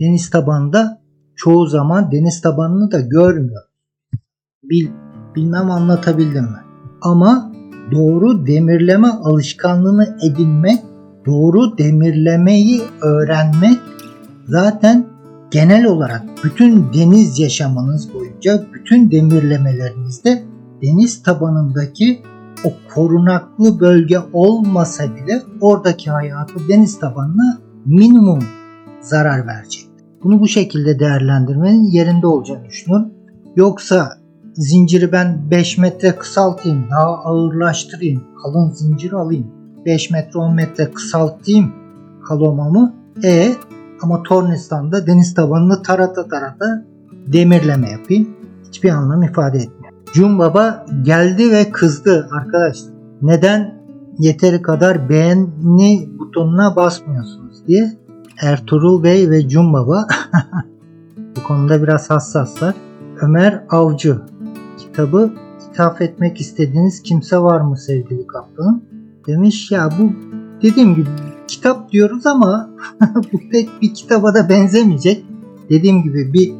deniz tabanında çoğu zaman deniz tabanını da görmüyor. Bil, bilmem anlatabildim mi? Ama doğru demirleme alışkanlığını edinmek, doğru demirlemeyi öğrenmek zaten genel olarak bütün deniz yaşamınız boyunca bütün demirlemelerinizde deniz tabanındaki o korunaklı bölge olmasa bile oradaki hayatı deniz tabanına minimum zarar verecek. Bunu bu şekilde değerlendirmenin yerinde olacağını düşünüyorum. Yoksa zinciri ben 5 metre kısaltayım, daha ağırlaştırayım, kalın zincir alayım. 5 metre 10 metre kısaltayım kalomamı. E ama Tornistan'da deniz tabanını tarata tarata demirleme yapayım. Hiçbir anlam ifade etmiyor. Cum Baba geldi ve kızdı arkadaşlar. Neden yeteri kadar beğeni butonuna basmıyorsunuz diye. Ertuğrul Bey ve Cum Baba (laughs) bu konuda biraz hassaslar. Ömer Avcı kitabı ithaf etmek istediğiniz kimse var mı sevgili kaptanım? Demiş ya bu dediğim gibi kitap diyoruz ama (laughs) bu pek bir kitaba da benzemeyecek. Dediğim gibi bir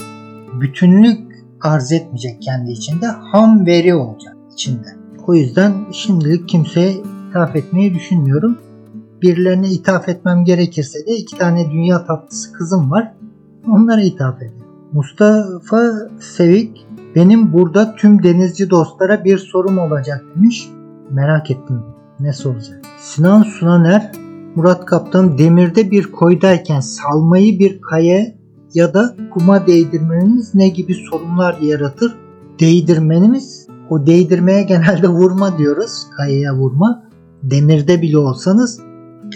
bütünlük arz etmeyecek kendi içinde. Ham veri olacak içinde. O yüzden şimdilik kimseye ithaf etmeyi düşünmüyorum. Birilerine ithaf etmem gerekirse de iki tane dünya tatlısı kızım var. Onlara ithaf ediyorum. Mustafa Sevik benim burada tüm denizci dostlara bir sorum olacak demiş. Merak ettim ne soracak. Sinan Sunaner Murat Kaptan demirde bir koydayken salmayı bir kaya ya da kuma değdirmeniz ne gibi sorunlar yaratır? Değdirmenimiz o değdirmeye genelde vurma diyoruz. Kayaya vurma. Demirde bile olsanız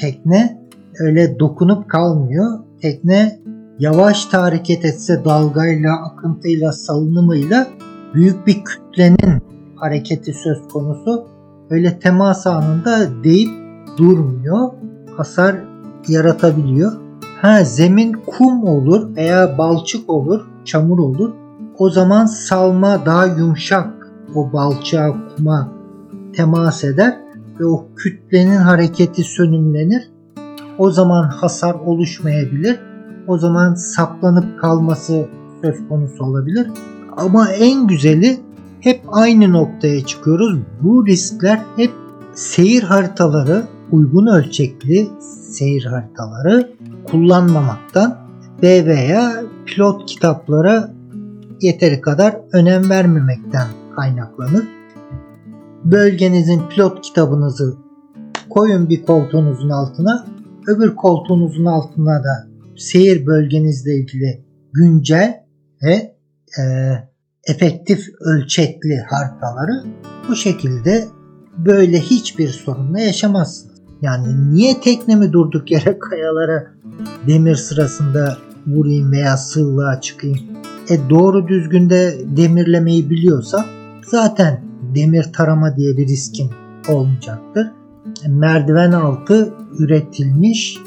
tekne öyle dokunup kalmıyor. Tekne yavaş hareket etse dalgayla, akıntıyla, salınımıyla büyük bir kütlenin hareketi söz konusu. Öyle temas anında deyip durmuyor. Hasar yaratabiliyor. Ha zemin kum olur veya balçık olur, çamur olur. O zaman salma daha yumuşak o balçığa, kuma temas eder ve o kütlenin hareketi sönümlenir. O zaman hasar oluşmayabilir. O zaman saplanıp kalması söz konusu olabilir. Ama en güzeli hep aynı noktaya çıkıyoruz. Bu riskler hep seyir haritaları, uygun ölçekli seyir haritaları kullanmamaktan ve veya pilot kitaplara yeteri kadar önem vermemekten kaynaklanır. Bölgenizin pilot kitabınızı koyun bir koltuğunuzun altına, öbür koltuğunuzun altına da seyir bölgenizle ilgili güncel ve e, efektif ölçekli haritaları bu şekilde böyle hiçbir sorunla yaşamazsınız. Yani niye teknemi durduk yere (laughs) kayalara demir sırasında vurayım veya sığlığa çıkayım? E doğru düzgün de demirlemeyi biliyorsa zaten demir tarama diye bir riskin olmayacaktır. Merdiven altı üretilmiş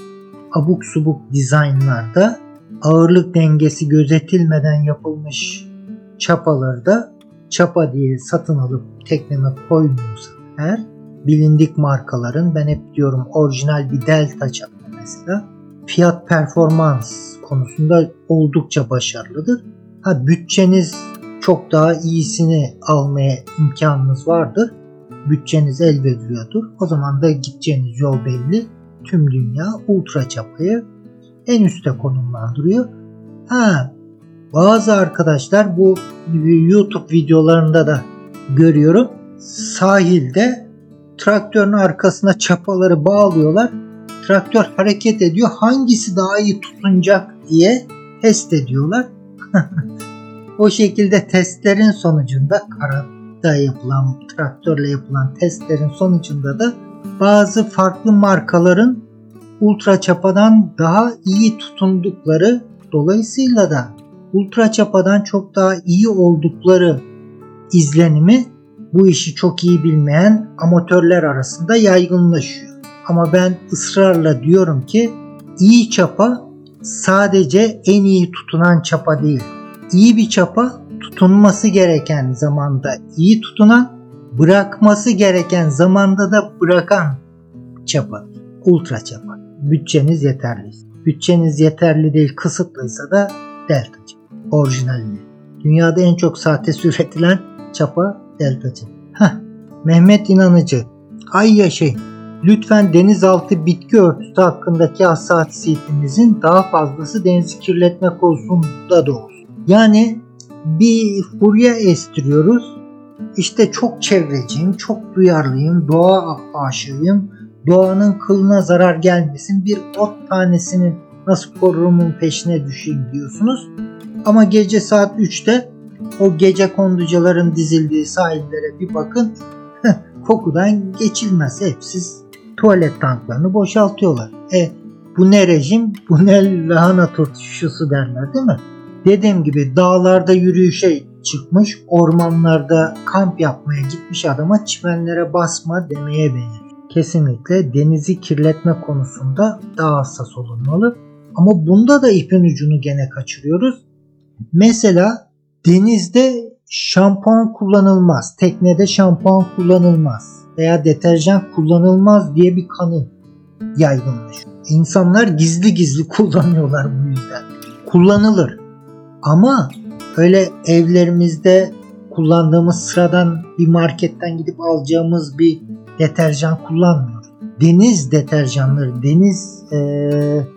abuk subuk dizaynlarda ağırlık dengesi gözetilmeden yapılmış çapaları da çapa diye satın alıp tekneme koymuyorsa eğer bilindik markaların ben hep diyorum orijinal bir Delta çapa mesela fiyat performans konusunda oldukça başarılıdır. Ha bütçeniz çok daha iyisini almaya imkanınız vardır. Bütçeniz el veriyordur. O zaman da gideceğiniz yol belli. Tüm dünya ultra çapayı en üste konumlandırıyor. Ha bazı arkadaşlar bu YouTube videolarında da görüyorum. Sahilde traktörün arkasına çapaları bağlıyorlar. Traktör hareket ediyor. Hangisi daha iyi tutunacak diye test ediyorlar. (laughs) o şekilde testlerin sonucunda karada yapılan traktörle yapılan testlerin sonucunda da bazı farklı markaların ultra çapadan daha iyi tutundukları dolayısıyla da ultra çapadan çok daha iyi oldukları izlenimi bu işi çok iyi bilmeyen amatörler arasında yaygınlaşıyor. Ama ben ısrarla diyorum ki iyi çapa sadece en iyi tutunan çapa değil. İyi bir çapa tutunması gereken zamanda iyi tutunan, bırakması gereken zamanda da bırakan çapa. Ultra çapa. Bütçeniz yeterli. Bütçeniz yeterli değil kısıtlıysa da delta çapa. Orijinalini. Dünyada en çok sahte üretilen çapa delta çapa. Heh. Mehmet İnanıcı. Ay yaşayın. Lütfen denizaltı bitki örtüsü hakkındaki hassasiyetimizin daha fazlası denizi kirletme konusunda da olsun. Yani bir furya estiriyoruz. İşte çok çevreciyim, çok duyarlıyım, doğa aşığıyım. Doğanın kılına zarar gelmesin. Bir ot tanesini nasıl korurumun peşine düşeyim diyorsunuz. Ama gece saat 3'te o gece konducaların dizildiği sahillere bir bakın. Kokudan geçilmez. Hepsiz tuvalet tanklarını boşaltıyorlar. E bu ne rejim? Bu ne lahana turşusu derler değil mi? Dediğim gibi dağlarda yürüyüşe çıkmış ormanlarda kamp yapmaya gitmiş adama çimenlere basma demeye benzer. Kesinlikle denizi kirletme konusunda daha hassas olunmalı. Ama bunda da ipin ucunu gene kaçırıyoruz. Mesela denizde şampuan kullanılmaz, teknede şampuan kullanılmaz veya deterjan kullanılmaz diye bir kanı yaygınlaşıyor. İnsanlar gizli gizli (laughs) kullanıyorlar bu yüzden. Kullanılır. Ama öyle evlerimizde kullandığımız sıradan bir marketten gidip alacağımız bir deterjan kullanmıyoruz. Deniz deterjanları, deniz ee,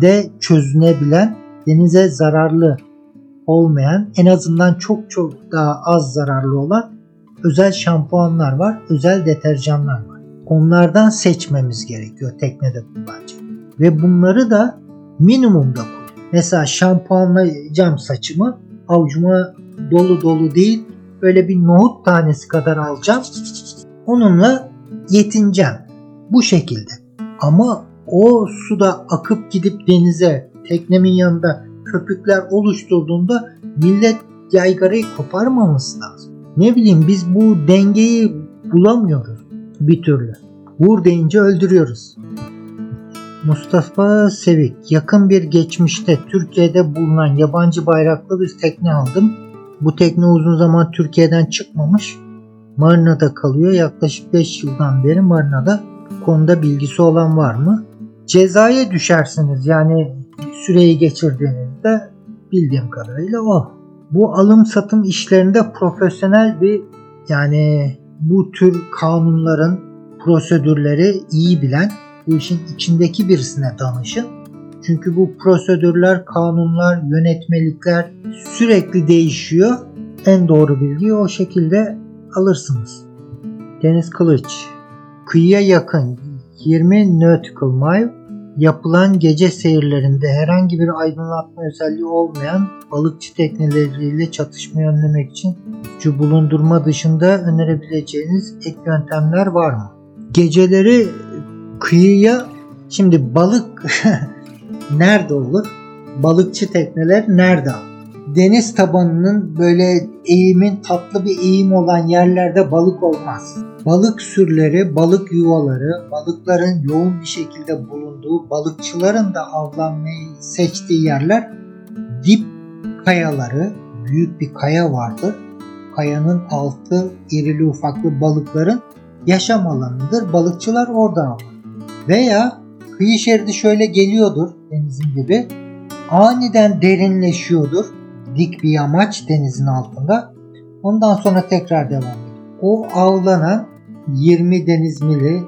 de çözünebilen, denize zararlı olmayan, en azından çok çok daha az zararlı olan özel şampuanlar var, özel deterjanlar var. Onlardan seçmemiz gerekiyor teknede kullanacak. Ve bunları da minimumda koy. Mesela şampuanlayacağım saçımı avucuma dolu dolu değil böyle bir nohut tanesi kadar alacağım. Onunla yetineceğim. Bu şekilde. Ama o suda akıp gidip denize teknemin yanında köpükler oluşturduğunda millet yaygarayı koparmaması lazım. Ne bileyim biz bu dengeyi bulamıyoruz bir türlü. Vur deyince öldürüyoruz. Mustafa Sevik yakın bir geçmişte Türkiye'de bulunan yabancı bayraklı bir tekne aldım. Bu tekne uzun zaman Türkiye'den çıkmamış. Marina'da kalıyor. Yaklaşık 5 yıldan beri Marina'da. Konuda bilgisi olan var mı? Cezaya düşersiniz. Yani süreyi geçirdiğinizde bildiğim kadarıyla o. Bu alım satım işlerinde profesyonel bir yani bu tür kanunların prosedürleri iyi bilen bu işin içindeki birisine danışın. Çünkü bu prosedürler, kanunlar, yönetmelikler sürekli değişiyor. En doğru bilgiyi o şekilde alırsınız. Deniz Kılıç Kıyıya yakın 20 nautical mile yapılan gece seyirlerinde herhangi bir aydınlatma özelliği olmayan balıkçı tekneleriyle çatışmayı önlemek için gücü bulundurma dışında önerebileceğiniz ek yöntemler var mı? Geceleri kıyıya şimdi balık (laughs) nerede olur? Balıkçı tekneler nerede? Deniz tabanının böyle eğimin tatlı bir eğim olan yerlerde balık olmaz. Balık sürüleri, balık yuvaları, balıkların yoğun bir şekilde bulunduğu, balıkçıların da avlanmayı seçtiği yerler dip kayaları, büyük bir kaya vardır. Kayanın altı irili ufaklı balıkların yaşam alanıdır. Balıkçılar orada avlanır. Veya kıyı şeridi şöyle geliyordur denizin gibi. Aniden derinleşiyordur. Dik bir yamaç denizin altında. Ondan sonra tekrar devam ediyor. O avlanan 20 deniz mili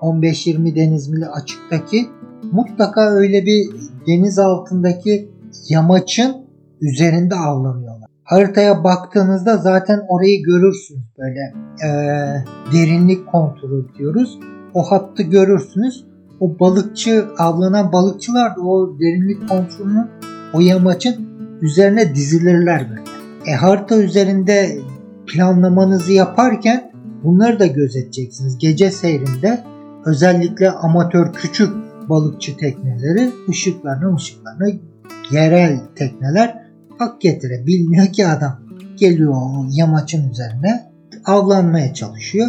15-20 deniz mili açıktaki mutlaka öyle bir deniz altındaki yamaçın üzerinde avlanıyorlar. Haritaya baktığınızda zaten orayı görürsünüz böyle e, derinlik kontrolü diyoruz. O hattı görürsünüz. O balıkçı avlanan balıkçılar da o derinlik kontrolünün o yamaçın üzerine dizilirler böyle. E harita üzerinde planlamanızı yaparken bunları da gözeteceksiniz. Gece seyrinde özellikle amatör küçük balıkçı tekneleri ışıklarına ışıklarına yerel tekneler hak getire. Bilmiyor ki adam. Geliyor o yamaçın üzerine avlanmaya çalışıyor.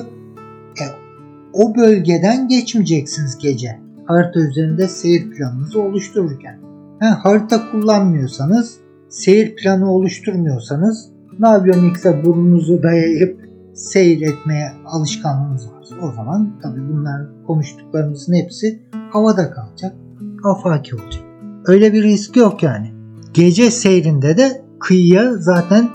O bölgeden geçmeyeceksiniz gece. Harita üzerinde seyir planınızı oluştururken. Ha, harita kullanmıyorsanız, seyir planı oluşturmuyorsanız Navionics'e burnunuzu dayayıp seyretmeye alışkanlığınız varsa o zaman tabi bunlar konuştuklarımızın hepsi havada kalacak. Afaki olacak. Öyle bir risk yok yani. Gece seyrinde de kıyıya zaten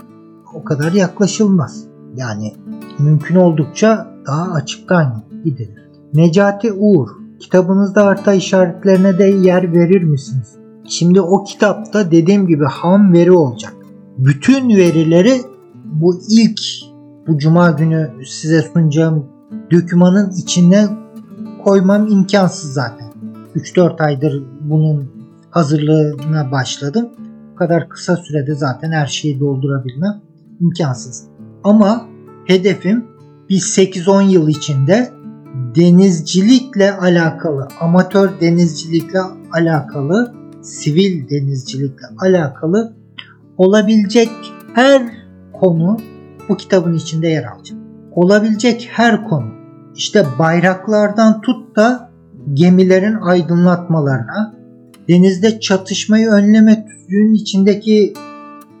o kadar yaklaşılmaz. Yani mümkün oldukça daha açıktan gidilir. Necati Uğur, kitabınızda harita işaretlerine de yer verir misiniz? Şimdi o kitapta dediğim gibi ham veri olacak. Bütün verileri bu ilk bu cuma günü size sunacağım dökümanın içine koymam imkansız zaten. 3-4 aydır bunun hazırlığına başladım. Bu kadar kısa sürede zaten her şeyi doldurabilmem imkansız. Ama hedefim bir 8-10 yıl içinde denizcilikle alakalı, amatör denizcilikle alakalı, sivil denizcilikle alakalı olabilecek her konu bu kitabın içinde yer alacak. Olabilecek her konu. İşte bayraklardan tut da gemilerin aydınlatmalarına, denizde çatışmayı önleme tüzüğünün içindeki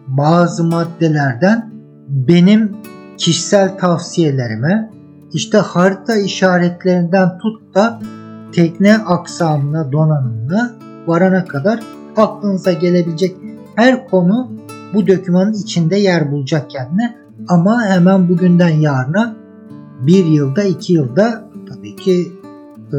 bazı maddelerden benim kişisel tavsiyelerime, işte harita işaretlerinden tut da tekne aksamına, donanımına varana kadar aklınıza gelebilecek her konu bu dokümanın içinde yer bulacak kendine. Ama hemen bugünden yarına bir yılda iki yılda tabii ki e,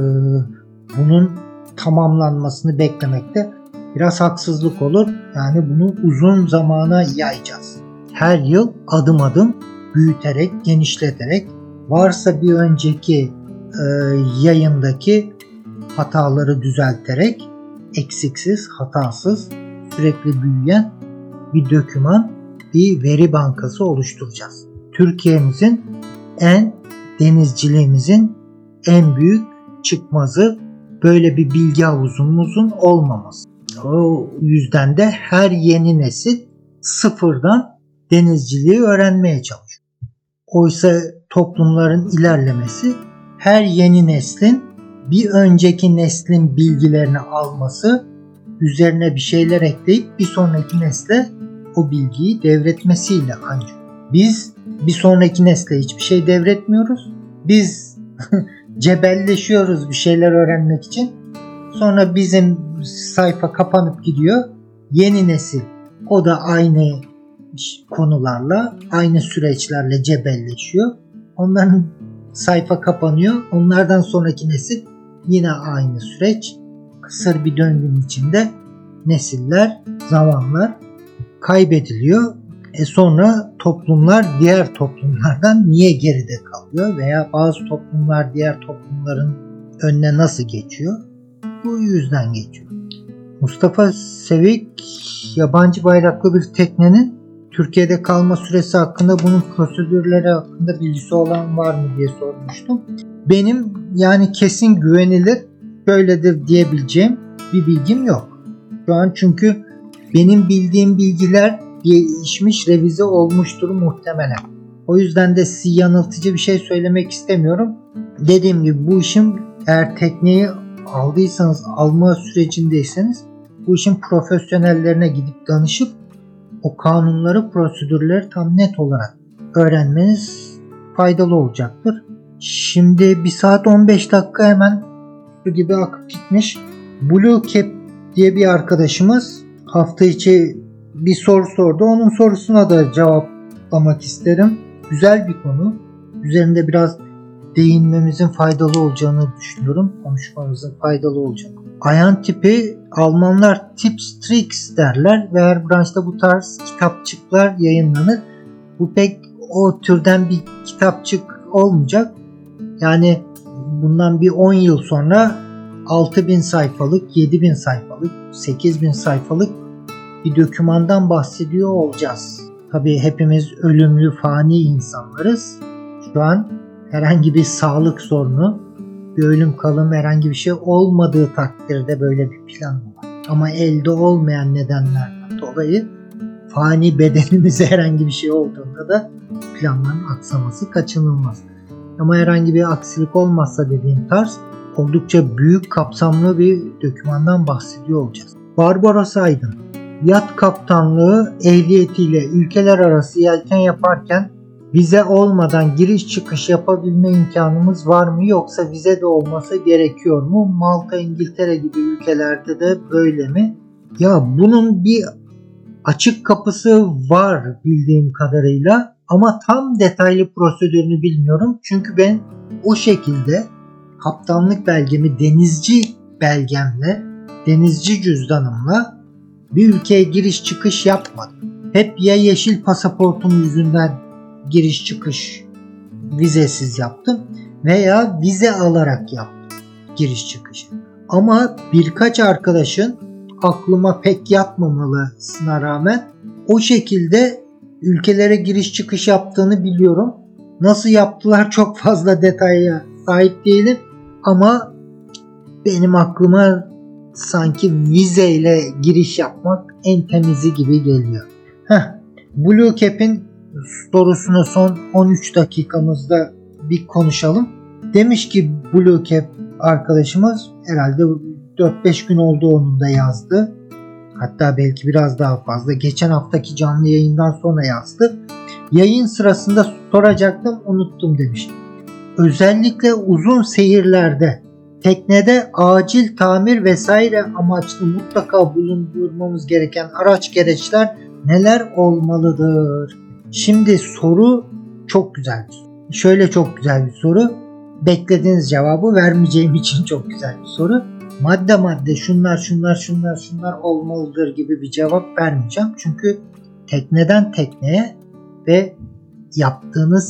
bunun tamamlanmasını beklemekte biraz haksızlık olur. Yani bunu uzun zamana yayacağız. Her yıl adım adım büyüterek, genişleterek varsa bir önceki e, yayındaki hataları düzelterek eksiksiz, hatasız, sürekli büyüyen bir döküman, bir veri bankası oluşturacağız. Türkiye'mizin en denizciliğimizin en büyük çıkmazı böyle bir bilgi havuzumuzun olmaması. O yüzden de her yeni nesil sıfırdan denizciliği öğrenmeye çalışıyor. Oysa toplumların ilerlemesi her yeni neslin bir önceki neslin bilgilerini alması, üzerine bir şeyler ekleyip bir sonraki nesle o bilgiyi devretmesiyle ancak. Biz bir sonraki nesle hiçbir şey devretmiyoruz. Biz (laughs) cebelleşiyoruz bir şeyler öğrenmek için. Sonra bizim sayfa kapanıp gidiyor. Yeni nesil o da aynı konularla, aynı süreçlerle cebelleşiyor. Onların sayfa kapanıyor. Onlardan sonraki nesil yine aynı süreç. Kısır bir döngünün içinde nesiller, zamanlar kaybediliyor. E sonra toplumlar diğer toplumlardan niye geride kalıyor veya bazı toplumlar diğer toplumların önüne nasıl geçiyor? Bu yüzden geçiyor. Mustafa Sevik yabancı bayraklı bir teknenin Türkiye'de kalma süresi hakkında bunun prosedürleri hakkında bilgisi olan var mı diye sormuştum. Benim yani kesin güvenilir böyledir diyebileceğim bir bilgim yok. Şu an çünkü benim bildiğim bilgiler değişmiş, revize olmuştur muhtemelen. O yüzden de size yanıltıcı bir şey söylemek istemiyorum. Dediğim gibi bu işin eğer tekneyi aldıysanız, alma sürecindeyseniz bu işin profesyonellerine gidip danışıp o kanunları, prosedürleri tam net olarak öğrenmeniz faydalı olacaktır. Şimdi 1 saat 15 dakika hemen su gibi akıp gitmiş. Blue Cap diye bir arkadaşımız hafta içi bir soru sordu. Onun sorusuna da cevaplamak isterim. Güzel bir konu. Üzerinde biraz değinmemizin faydalı olacağını düşünüyorum. Konuşmamızın faydalı olacağını. Ayan tipi Almanlar tips tricks derler ve her branşta bu tarz kitapçıklar yayınlanır. Bu pek o türden bir kitapçık olmayacak. Yani bundan bir 10 yıl sonra 6000 sayfalık, 7000 sayfalık, 8000 sayfalık bir dokümandan bahsediyor olacağız. Tabii hepimiz ölümlü fani insanlarız. Şu an herhangi bir sağlık sorunu, bir ölüm kalım herhangi bir şey olmadığı takdirde böyle bir plan var. Ama elde olmayan nedenlerden dolayı fani bedenimize (laughs) herhangi bir şey olduğunda da planların aksaması kaçınılmaz. Ama herhangi bir aksilik olmazsa dediğim tarz oldukça büyük kapsamlı bir dokümandan bahsediyor olacağız. Barbaros Aydın Yat kaptanlığı ehliyetiyle ülkeler arası yelken yaparken vize olmadan giriş çıkış yapabilme imkanımız var mı yoksa vize de olması gerekiyor mu? Malta, İngiltere gibi ülkelerde de böyle mi? Ya bunun bir açık kapısı var bildiğim kadarıyla ama tam detaylı prosedürünü bilmiyorum. Çünkü ben o şekilde kaptanlık belgemi denizci belgemle, denizci cüzdanımla bir ülkeye giriş çıkış yapmadım. Hep ya yeşil pasaportum yüzünden giriş çıkış vizesiz yaptım veya vize alarak yaptım giriş çıkışı. Ama birkaç arkadaşın aklıma pek yatmamalısına rağmen o şekilde ülkelere giriş çıkış yaptığını biliyorum. Nasıl yaptılar çok fazla detaya sahip değilim ama benim aklıma sanki vizeyle giriş yapmak en temizi gibi geliyor. Heh, Blue Cap'in sorusunu son 13 dakikamızda bir konuşalım. Demiş ki Blue Cap arkadaşımız herhalde 4-5 gün oldu onun da yazdı. Hatta belki biraz daha fazla. Geçen haftaki canlı yayından sonra yazdı. Yayın sırasında soracaktım unuttum demiş. Özellikle uzun seyirlerde teknede acil tamir vesaire amaçlı mutlaka bulundurmamız gereken araç gereçler neler olmalıdır? Şimdi soru çok güzel bir. Şöyle çok güzel bir soru. Beklediğiniz cevabı vermeyeceğim için (laughs) çok güzel bir soru. Madde madde şunlar şunlar şunlar şunlar olmalıdır gibi bir cevap vermeyeceğim. Çünkü tekneden tekneye ve yaptığınız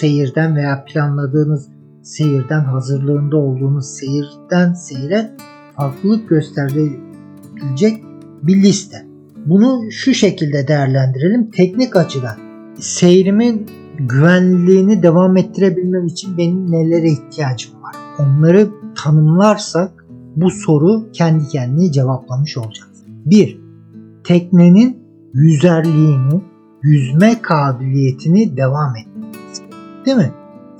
seyirden veya planladığınız seyirden hazırlığında olduğunuz seyirden seyre farklılık gösterebilecek bir liste. Bunu şu şekilde değerlendirelim. Teknik açıdan seyrimin güvenliğini devam ettirebilmem için benim nelere ihtiyacım var? Onları tanımlarsak bu soru kendi kendine cevaplamış olacak. 1. Teknenin yüzerliğini, yüzme kabiliyetini devam etmesi. Değil mi?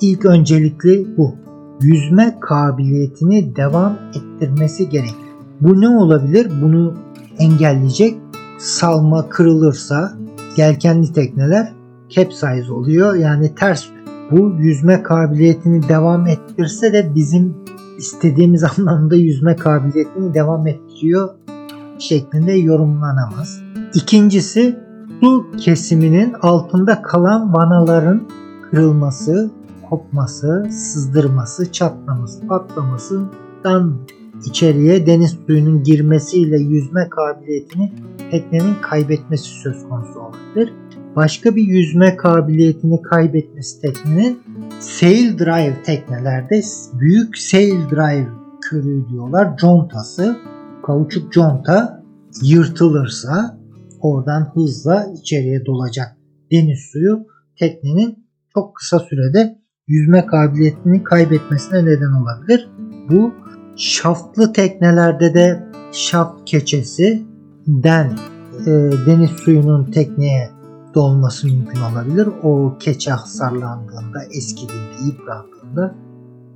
İlk öncelikli bu. Yüzme kabiliyetini devam ettirmesi gerekir. Bu ne olabilir? Bunu engelleyecek salma kırılırsa yelkenli tekneler capsize oluyor. Yani ters bu yüzme kabiliyetini devam ettirse de bizim istediğimiz (laughs) anlamda yüzme kabiliyetini devam ettiriyor şeklinde yorumlanamaz. İkincisi su kesiminin altında kalan vanaların kırılması, kopması, sızdırması, çatlaması, patlamasından içeriye deniz suyunun girmesiyle yüzme kabiliyetini teknenin kaybetmesi söz konusu olabilir. Başka bir yüzme kabiliyetini kaybetmesi teknenin sail drive teknelerde büyük sail drive körüğü diyorlar. Contası, kauçuk conta yırtılırsa oradan hızla içeriye dolacak deniz suyu teknenin çok kısa sürede yüzme kabiliyetini kaybetmesine neden olabilir. Bu şaftlı teknelerde de şaft keçesinden e, deniz suyunun tekneye dolması mümkün olabilir. O keçe hasarlandığında, eskidiğinde, yıprandığında,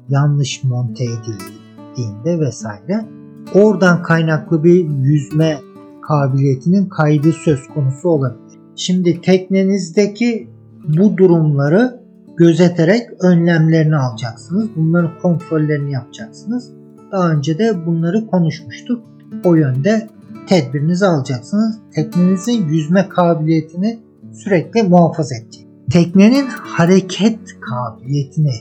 yanlış monte edildiğinde vesaire oradan kaynaklı bir yüzme kabiliyetinin kaydı söz konusu olabilir. Şimdi teknenizdeki bu durumları gözeterek önlemlerini alacaksınız. Bunların kontrollerini yapacaksınız. Daha önce de bunları konuşmuştuk. O yönde tedbirinizi alacaksınız. Teknenizin yüzme kabiliyetini sürekli muhafaza edecek. Teknenin hareket kabiliyetini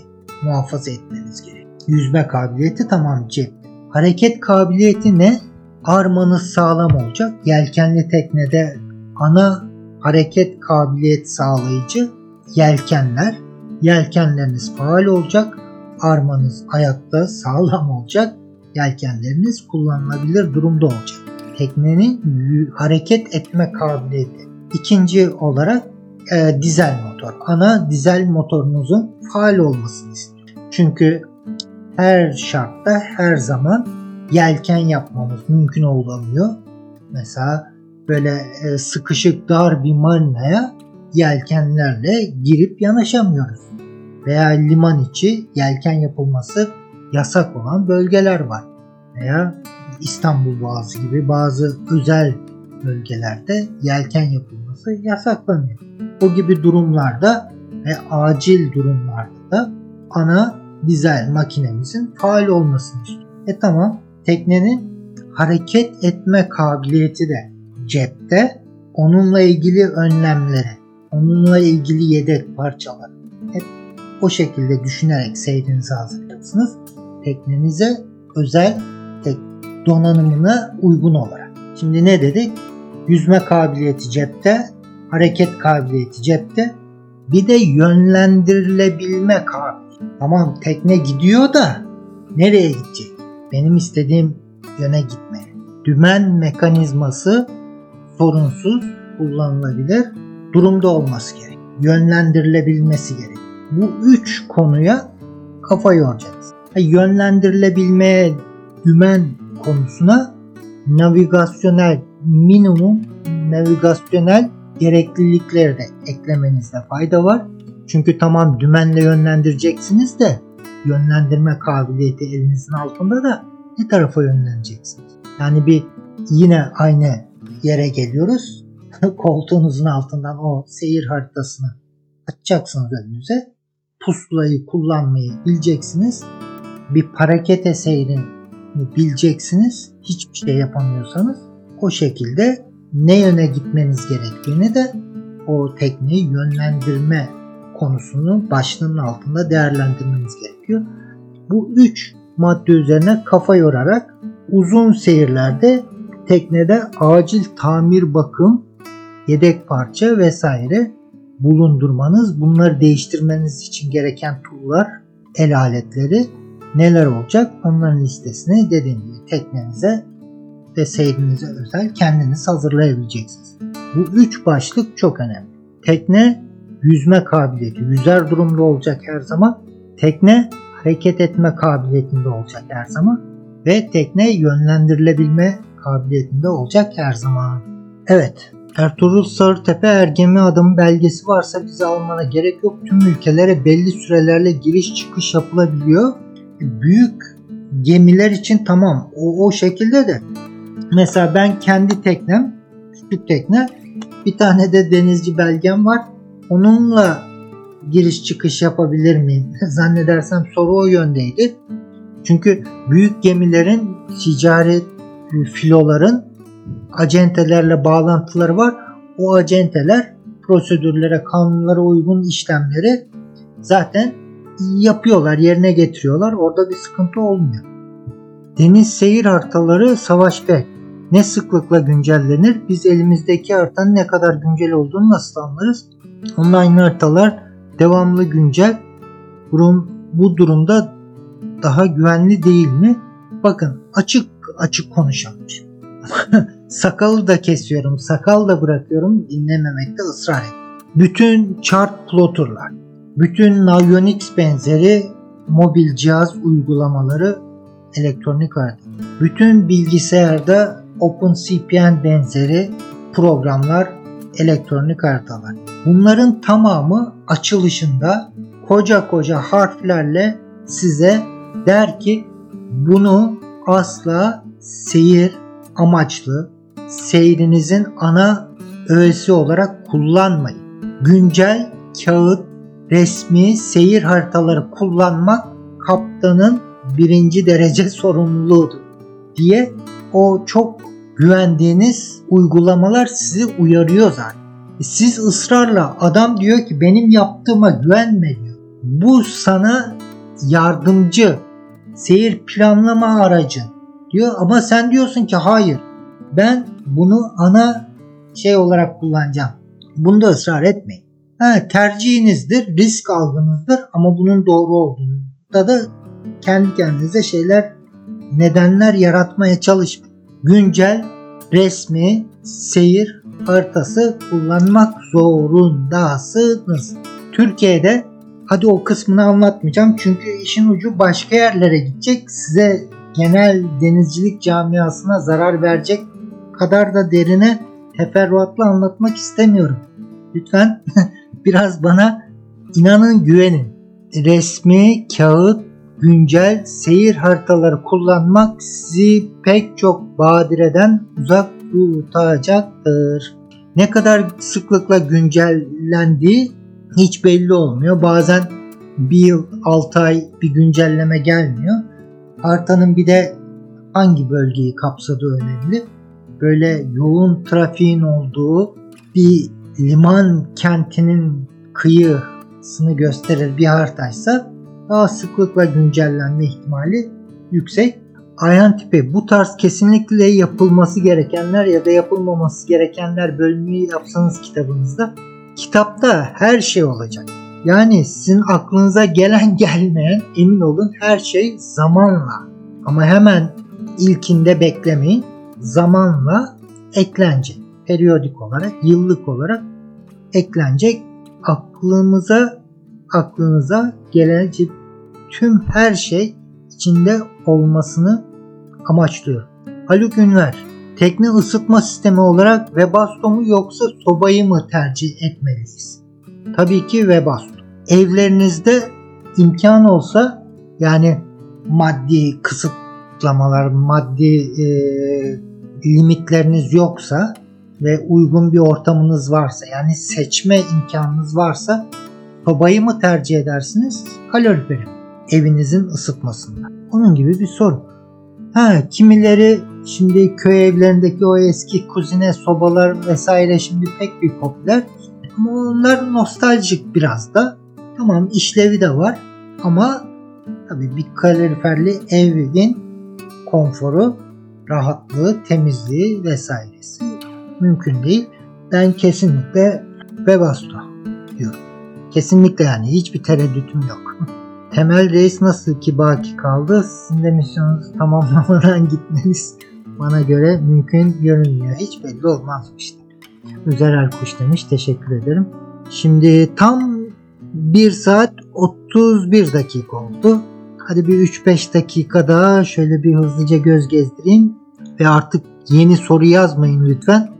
muhafaza etmeniz gerek. Yüzme kabiliyeti tamam cep. Hareket kabiliyeti ne? Armanız sağlam olacak. Yelkenli teknede ana hareket kabiliyet sağlayıcı yelkenler. Yelkenleriniz faal olacak. Armanız ayakta sağlam olacak. Yelkenleriniz kullanılabilir durumda olacak. Teknenin hareket etme kabiliyeti İkinci olarak e, dizel motor. Ana dizel motorunuzun faal olmasını istiyor. Çünkü her şartta her zaman yelken yapmamız mümkün olamıyor. Mesela böyle e, sıkışık dar bir marinaya yelkenlerle girip yanaşamıyoruz. Veya liman içi yelken yapılması yasak olan bölgeler var. Veya İstanbul Boğazı gibi bazı özel bölgelerde yelken yapılması yasaklanıyor. O gibi durumlarda ve acil durumlarda da ana dizel makinemizin faal olmasını istiyor. E tamam teknenin hareket etme kabiliyeti de cepte. Onunla ilgili önlemleri, onunla ilgili yedek parçalar hep o şekilde düşünerek seyrinizi hazırlayacaksınız. Teknenize özel tek donanımına uygun olarak. Şimdi ne dedik? Yüzme kabiliyeti cepte, hareket kabiliyeti cepte. Bir de yönlendirilebilme kabiliyeti. Tamam tekne gidiyor da nereye gidecek? Benim istediğim yöne gitmeli. Dümen mekanizması sorunsuz kullanılabilir durumda olması gerek. Yönlendirilebilmesi gerek. Bu üç konuya kafa yoracağız. Yönlendirilebilmeye dümen konusuna navigasyonel minimum navigasyonel gereklilikleri de eklemenizde fayda var. Çünkü tamam dümenle yönlendireceksiniz de yönlendirme kabiliyeti elinizin altında da ne tarafa yönleneceksiniz? Yani bir yine aynı yere geliyoruz. (laughs) Koltuğunuzun altından o seyir haritasını açacaksınız önünüze. Pusulayı kullanmayı bileceksiniz. Bir parakete seyrini bileceksiniz. Hiçbir şey yapamıyorsanız o şekilde ne yöne gitmeniz gerektiğini de o tekneyi yönlendirme konusunu başlığının altında değerlendirmeniz gerekiyor. Bu üç madde üzerine kafa yorarak uzun seyirlerde teknede acil tamir bakım, yedek parça vesaire bulundurmanız, bunları değiştirmeniz için gereken tool'lar, el aletleri neler olacak onların listesini dediğim gibi teknenize ve seyrinize özel kendiniz hazırlayabileceksiniz. Bu üç başlık çok önemli. Tekne yüzme kabiliyeti, yüzer durumda olacak her zaman. Tekne hareket etme kabiliyetinde olacak her zaman. Ve tekne yönlendirilebilme kabiliyetinde olacak her zaman. Evet, Ertuğrul Sarıtepe Ergemi adımı belgesi varsa bize almana gerek yok. Tüm ülkelere belli sürelerle giriş çıkış yapılabiliyor. Büyük gemiler için tamam o, o şekilde de mesela ben kendi teknem küçük tekne bir tane de denizci belgem var. Onunla giriş çıkış yapabilir miyim? (laughs) Zannedersem soru o yöndeydi. Çünkü büyük gemilerin ticari filoların acentelerle bağlantıları var. O acenteler prosedürlere, kanunlara uygun işlemleri zaten yapıyorlar, yerine getiriyorlar. Orada bir sıkıntı olmuyor. Deniz seyir haritaları Savaş Bey ne sıklıkla güncellenir? Biz elimizdeki haritanın ne kadar güncel olduğunu nasıl anlarız? Online haritalar devamlı güncel. Durum, bu durumda daha güvenli değil mi? Bakın açık açık konuşalım. (laughs) Sakalı da kesiyorum, sakal da bırakıyorum, dinlememekte ısrar et. Bütün chart plotterlar, bütün Navionics benzeri mobil cihaz uygulamaları elektronik harita. Bütün bilgisayarda OpenCPN benzeri programlar elektronik haritalar. Bunların tamamı açılışında koca koca harflerle size der ki bunu asla seyir amaçlı seyrinizin ana öğesi olarak kullanmayın. Güncel kağıt resmi seyir haritaları kullanmak kaptanın birinci derece sorumluluğudur diye o çok güvendiğiniz uygulamalar sizi uyarıyor zaten. Siz ısrarla adam diyor ki benim yaptığıma güvenme diyor. Bu sana yardımcı seyir planlama aracı diyor ama sen diyorsun ki hayır ben bunu ana şey olarak kullanacağım. Bunda ısrar etmeyin. Ha, tercihinizdir, risk algınızdır ama bunun doğru olduğunda da kendi kendinize şeyler, nedenler yaratmaya çalışmayın. Güncel, resmi, seyir haritası kullanmak zorundasınız. Türkiye'de hadi o kısmını anlatmayacağım çünkü işin ucu başka yerlere gidecek. Size genel denizcilik camiasına zarar verecek kadar da derine teferruatlı anlatmak istemiyorum. Lütfen (laughs) biraz bana inanın güvenin. Resmi, kağıt, güncel seyir haritaları kullanmak sizi pek çok badireden uzak tutacaktır. Ne kadar sıklıkla güncellendiği hiç belli olmuyor. Bazen bir yıl 6 ay bir güncelleme gelmiyor. Haritanın bir de hangi bölgeyi kapsadığı önemli. Böyle yoğun trafiğin olduğu bir liman kentinin kıyısını gösterir bir haritaysa daha sıklıkla güncellenme ihtimali yüksek. Ayhan tipi bu tarz kesinlikle yapılması gerekenler ya da yapılmaması gerekenler bölümü yapsanız kitabınızda kitapta her şey olacak. Yani sizin aklınıza gelen (laughs) gelmeyen emin olun her şey zamanla ama hemen ilkinde beklemeyin zamanla eklenecek. Periyodik olarak, yıllık olarak eklenecek. Aklımıza aklınıza gelecek tüm her şey içinde olmasını amaçlıyor. Haluk Ünver tekne ısıtma sistemi olarak Webasto mu yoksa sobayı mı tercih etmeliyiz? Tabii ki Webasto. Evlerinizde imkan olsa yani maddi kısıtlamalar, maddi e, limitleriniz yoksa ve uygun bir ortamınız varsa yani seçme imkanınız varsa sobayı mı tercih edersiniz kaloriferi evinizin ısıtmasında? Onun gibi bir soru. Ha, kimileri şimdi köy evlerindeki o eski kuzine sobalar vesaire şimdi pek bir popüler. Ama onlar nostaljik biraz da. Tamam işlevi de var ama tabii bir kaloriferli evin konforu, rahatlığı, temizliği vesairesi mümkün değil. Ben kesinlikle Webasto diyorum. Kesinlikle yani hiçbir tereddütüm yok. (laughs) Temel Reis nasıl ki baki kaldı? Sizin de misyonunuzu tamamlamadan (laughs) gitmeniz bana göre mümkün görünmüyor. Hiç belli olmaz işte. Özer Erkuş demiş. Teşekkür ederim. Şimdi tam 1 saat 31 dakika oldu. Hadi bir 3-5 dakika daha şöyle bir hızlıca göz gezdireyim. Ve artık yeni soru yazmayın lütfen.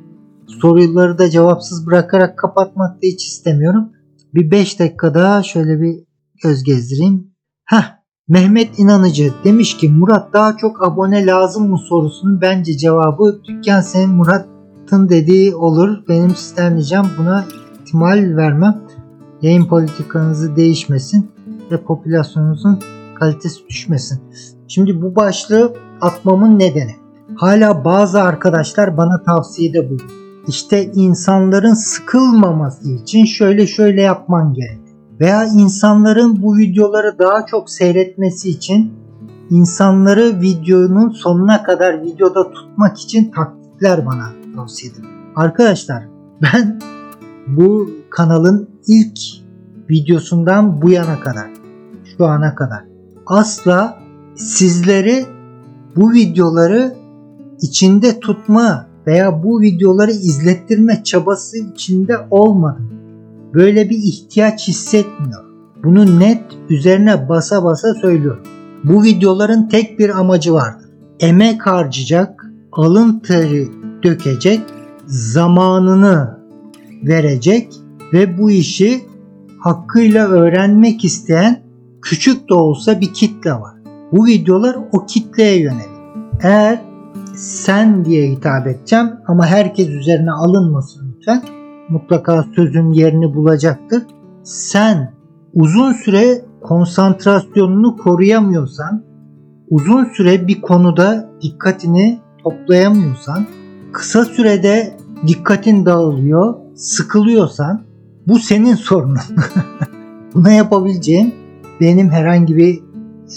Soruları da cevapsız bırakarak kapatmak da hiç istemiyorum. Bir 5 dakika daha şöyle bir göz gezdireyim. Heh, Mehmet İnanıcı demiş ki Murat daha çok abone lazım mı sorusunun bence cevabı dükkan senin Murat'ın dediği olur. Benim sistemleyeceğim buna ihtimal vermem. Yayın politikanızı değişmesin ve popülasyonunuzun kalitesi düşmesin. Şimdi bu başlığı atmamın nedeni. Hala bazı arkadaşlar bana tavsiyede bulundu. İşte insanların sıkılmaması için şöyle şöyle yapman gerek veya insanların bu videoları daha çok seyretmesi için insanları videonun sonuna kadar videoda tutmak için taktikler bana tavsiye edin. Arkadaşlar ben bu kanalın ilk videosundan bu yana kadar şu ana kadar asla sizleri bu videoları içinde tutma veya bu videoları izlettirme çabası içinde olmadım böyle bir ihtiyaç hissetmiyor. Bunu net üzerine basa basa söylüyorum. Bu videoların tek bir amacı vardır. Emek harcayacak, alın teri dökecek, zamanını verecek ve bu işi hakkıyla öğrenmek isteyen küçük de olsa bir kitle var. Bu videolar o kitleye yönelik. Eğer sen diye hitap edeceğim ama herkes üzerine alınmasın lütfen mutlaka sözün yerini bulacaktır. Sen uzun süre konsantrasyonunu koruyamıyorsan, uzun süre bir konuda dikkatini toplayamıyorsan, kısa sürede dikkatin dağılıyor, sıkılıyorsan bu senin sorunun. (laughs) Buna yapabileceğim benim herhangi bir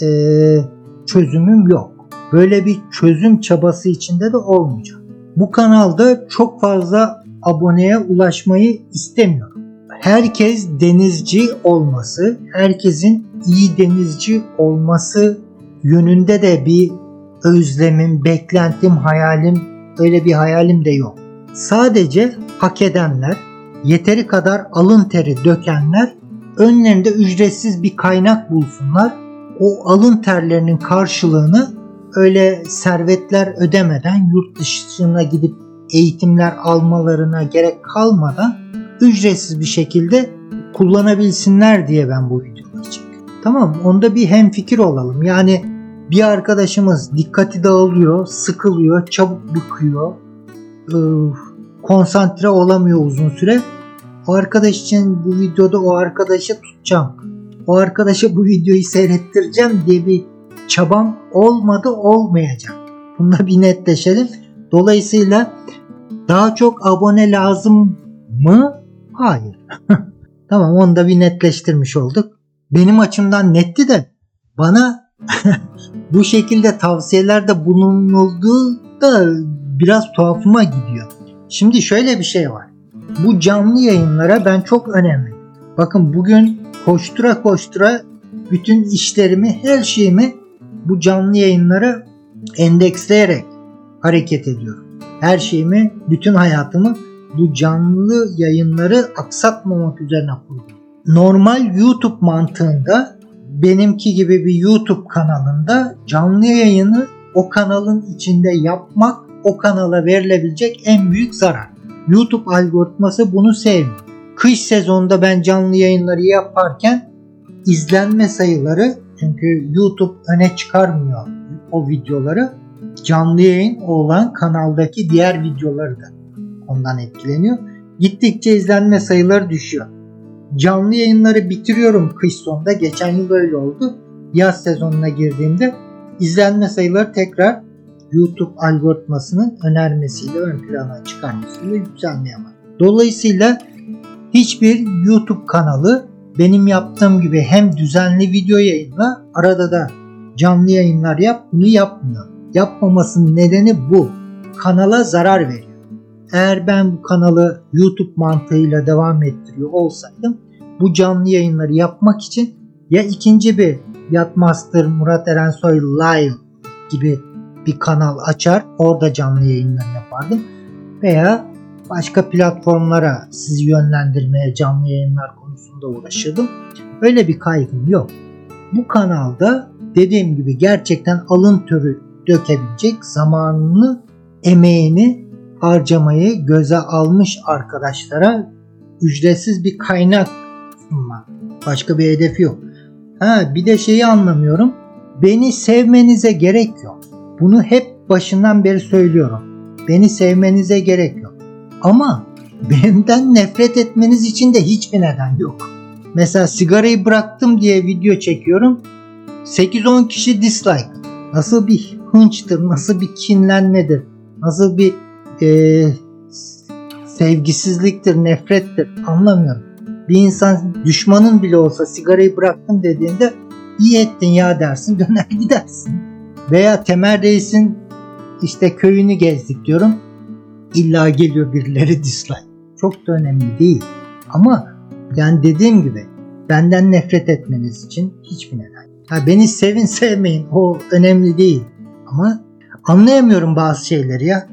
e, çözümüm yok. Böyle bir çözüm çabası içinde de olmayacak. Bu kanalda çok fazla aboneye ulaşmayı istemiyorum. Herkes denizci olması, herkesin iyi denizci olması yönünde de bir özlemim, beklentim, hayalim, öyle bir hayalim de yok. Sadece hak edenler, yeteri kadar alın teri dökenler önlerinde ücretsiz bir kaynak bulsunlar. O alın terlerinin karşılığını öyle servetler ödemeden yurt dışına gidip eğitimler almalarına gerek kalmadan ücretsiz bir şekilde kullanabilsinler diye ben bu videoyu çekiyorum. Tamam onda bir hemfikir olalım. Yani bir arkadaşımız dikkati dağılıyor, sıkılıyor, çabuk bıkıyor, konsantre olamıyor uzun süre. O arkadaş için bu videoda o arkadaşı tutacağım. O arkadaşa bu videoyu seyrettireceğim diye bir çabam olmadı olmayacak. Bunda bir netleşelim. Dolayısıyla daha çok abone lazım mı? Hayır. (laughs) tamam onu da bir netleştirmiş olduk. Benim açımdan netti de bana (laughs) bu şekilde tavsiyelerde bulunulduğu da biraz tuhafıma gidiyor. Şimdi şöyle bir şey var. Bu canlı yayınlara ben çok önemli. Bakın bugün koştura koştura bütün işlerimi, her şeyimi bu canlı yayınlara endeksleyerek hareket ediyorum her şeyimi, bütün hayatımı bu canlı yayınları aksatmamak üzerine kurdum. Normal YouTube mantığında benimki gibi bir YouTube kanalında canlı yayını o kanalın içinde yapmak o kanala verilebilecek en büyük zarar. YouTube algoritması bunu sevmiyor. Kış sezonunda ben canlı yayınları yaparken izlenme sayıları çünkü YouTube öne çıkarmıyor o videoları. Canlı yayın olan kanaldaki diğer videoları da ondan etkileniyor. Gittikçe izlenme sayıları düşüyor. Canlı yayınları bitiriyorum kış sonunda. Geçen yıl öyle oldu. Yaz sezonuna girdiğimde izlenme sayıları tekrar YouTube algoritmasının önermesiyle ön plana çıkarmasıyla yükselmeye başladı. Dolayısıyla hiçbir YouTube kanalı benim yaptığım gibi hem düzenli video yayınla arada da canlı yayınlar yap bunu yapmıyor. Yapmamasının nedeni bu. Kanala zarar veriyor. Eğer ben bu kanalı YouTube mantığıyla devam ettiriyor olsaydım bu canlı yayınları yapmak için ya ikinci bir Yatmaster Murat Erensoy Live gibi bir kanal açar orada canlı yayınlar yapardım veya başka platformlara sizi yönlendirmeye canlı yayınlar konusunda uğraşırdım. Öyle bir kaygım yok. Bu kanalda dediğim gibi gerçekten alın törü dökebilecek zamanını, emeğini harcamayı göze almış arkadaşlara ücretsiz bir kaynak sunmak. Başka bir hedefi yok. Ha bir de şeyi anlamıyorum. Beni sevmenize gerek yok. Bunu hep başından beri söylüyorum. Beni sevmenize gerek yok. Ama benden nefret etmeniz için de hiçbir neden yok. Mesela sigarayı bıraktım diye video çekiyorum. 8-10 kişi dislike. Nasıl bir hınçtır, nasıl bir kinlenmedir, nasıl bir e, sevgisizliktir, nefrettir anlamıyorum. Bir insan düşmanın bile olsa sigarayı bıraktım dediğinde iyi ettin ya dersin (laughs) döner gidersin. Veya Temel Reis'in işte köyünü gezdik diyorum. İlla geliyor birileri dislike. Çok da önemli değil. Ama yani dediğim gibi benden nefret etmeniz için hiçbir neden. Ha beni sevin (laughs) sevmeyin o önemli değil. Ama anlayamıyorum bazı şeyleri ya.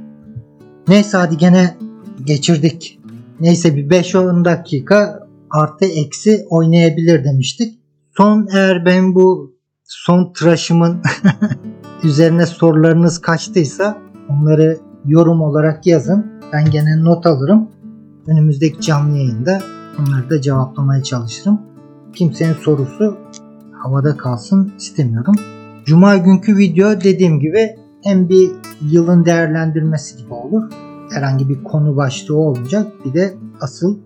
Neyse hadi gene geçirdik. Neyse bir 5-10 dakika artı eksi oynayabilir demiştik. Son eğer ben bu son tıraşımın (laughs) üzerine sorularınız kaçtıysa onları yorum olarak yazın. Ben gene not alırım. Önümüzdeki canlı yayında onları da cevaplamaya çalışırım. Kimsenin sorusu havada kalsın istemiyorum. Cuma günkü video dediğim gibi hem bir yılın değerlendirmesi gibi olur. Herhangi bir konu başlığı olmayacak. Bir de asıl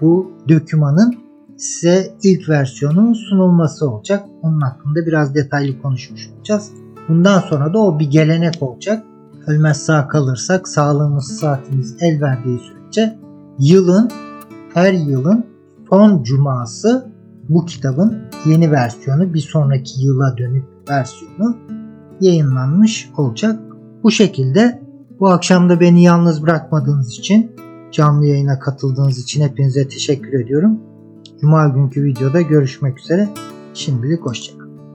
bu dökümanın size ilk versiyonun sunulması olacak. Onun hakkında biraz detaylı konuşmuş olacağız. Bundan sonra da o bir gelenek olacak. Ölmez sağ kalırsak sağlığımız saatimiz el verdiği sürece yılın her yılın son cuması bu kitabın yeni versiyonu bir sonraki yıla dönük versiyonu yayınlanmış olacak. Bu şekilde bu akşam da beni yalnız bırakmadığınız için canlı yayına katıldığınız için hepinize teşekkür ediyorum. Cuma günkü videoda görüşmek üzere. Şimdilik hoşçakalın.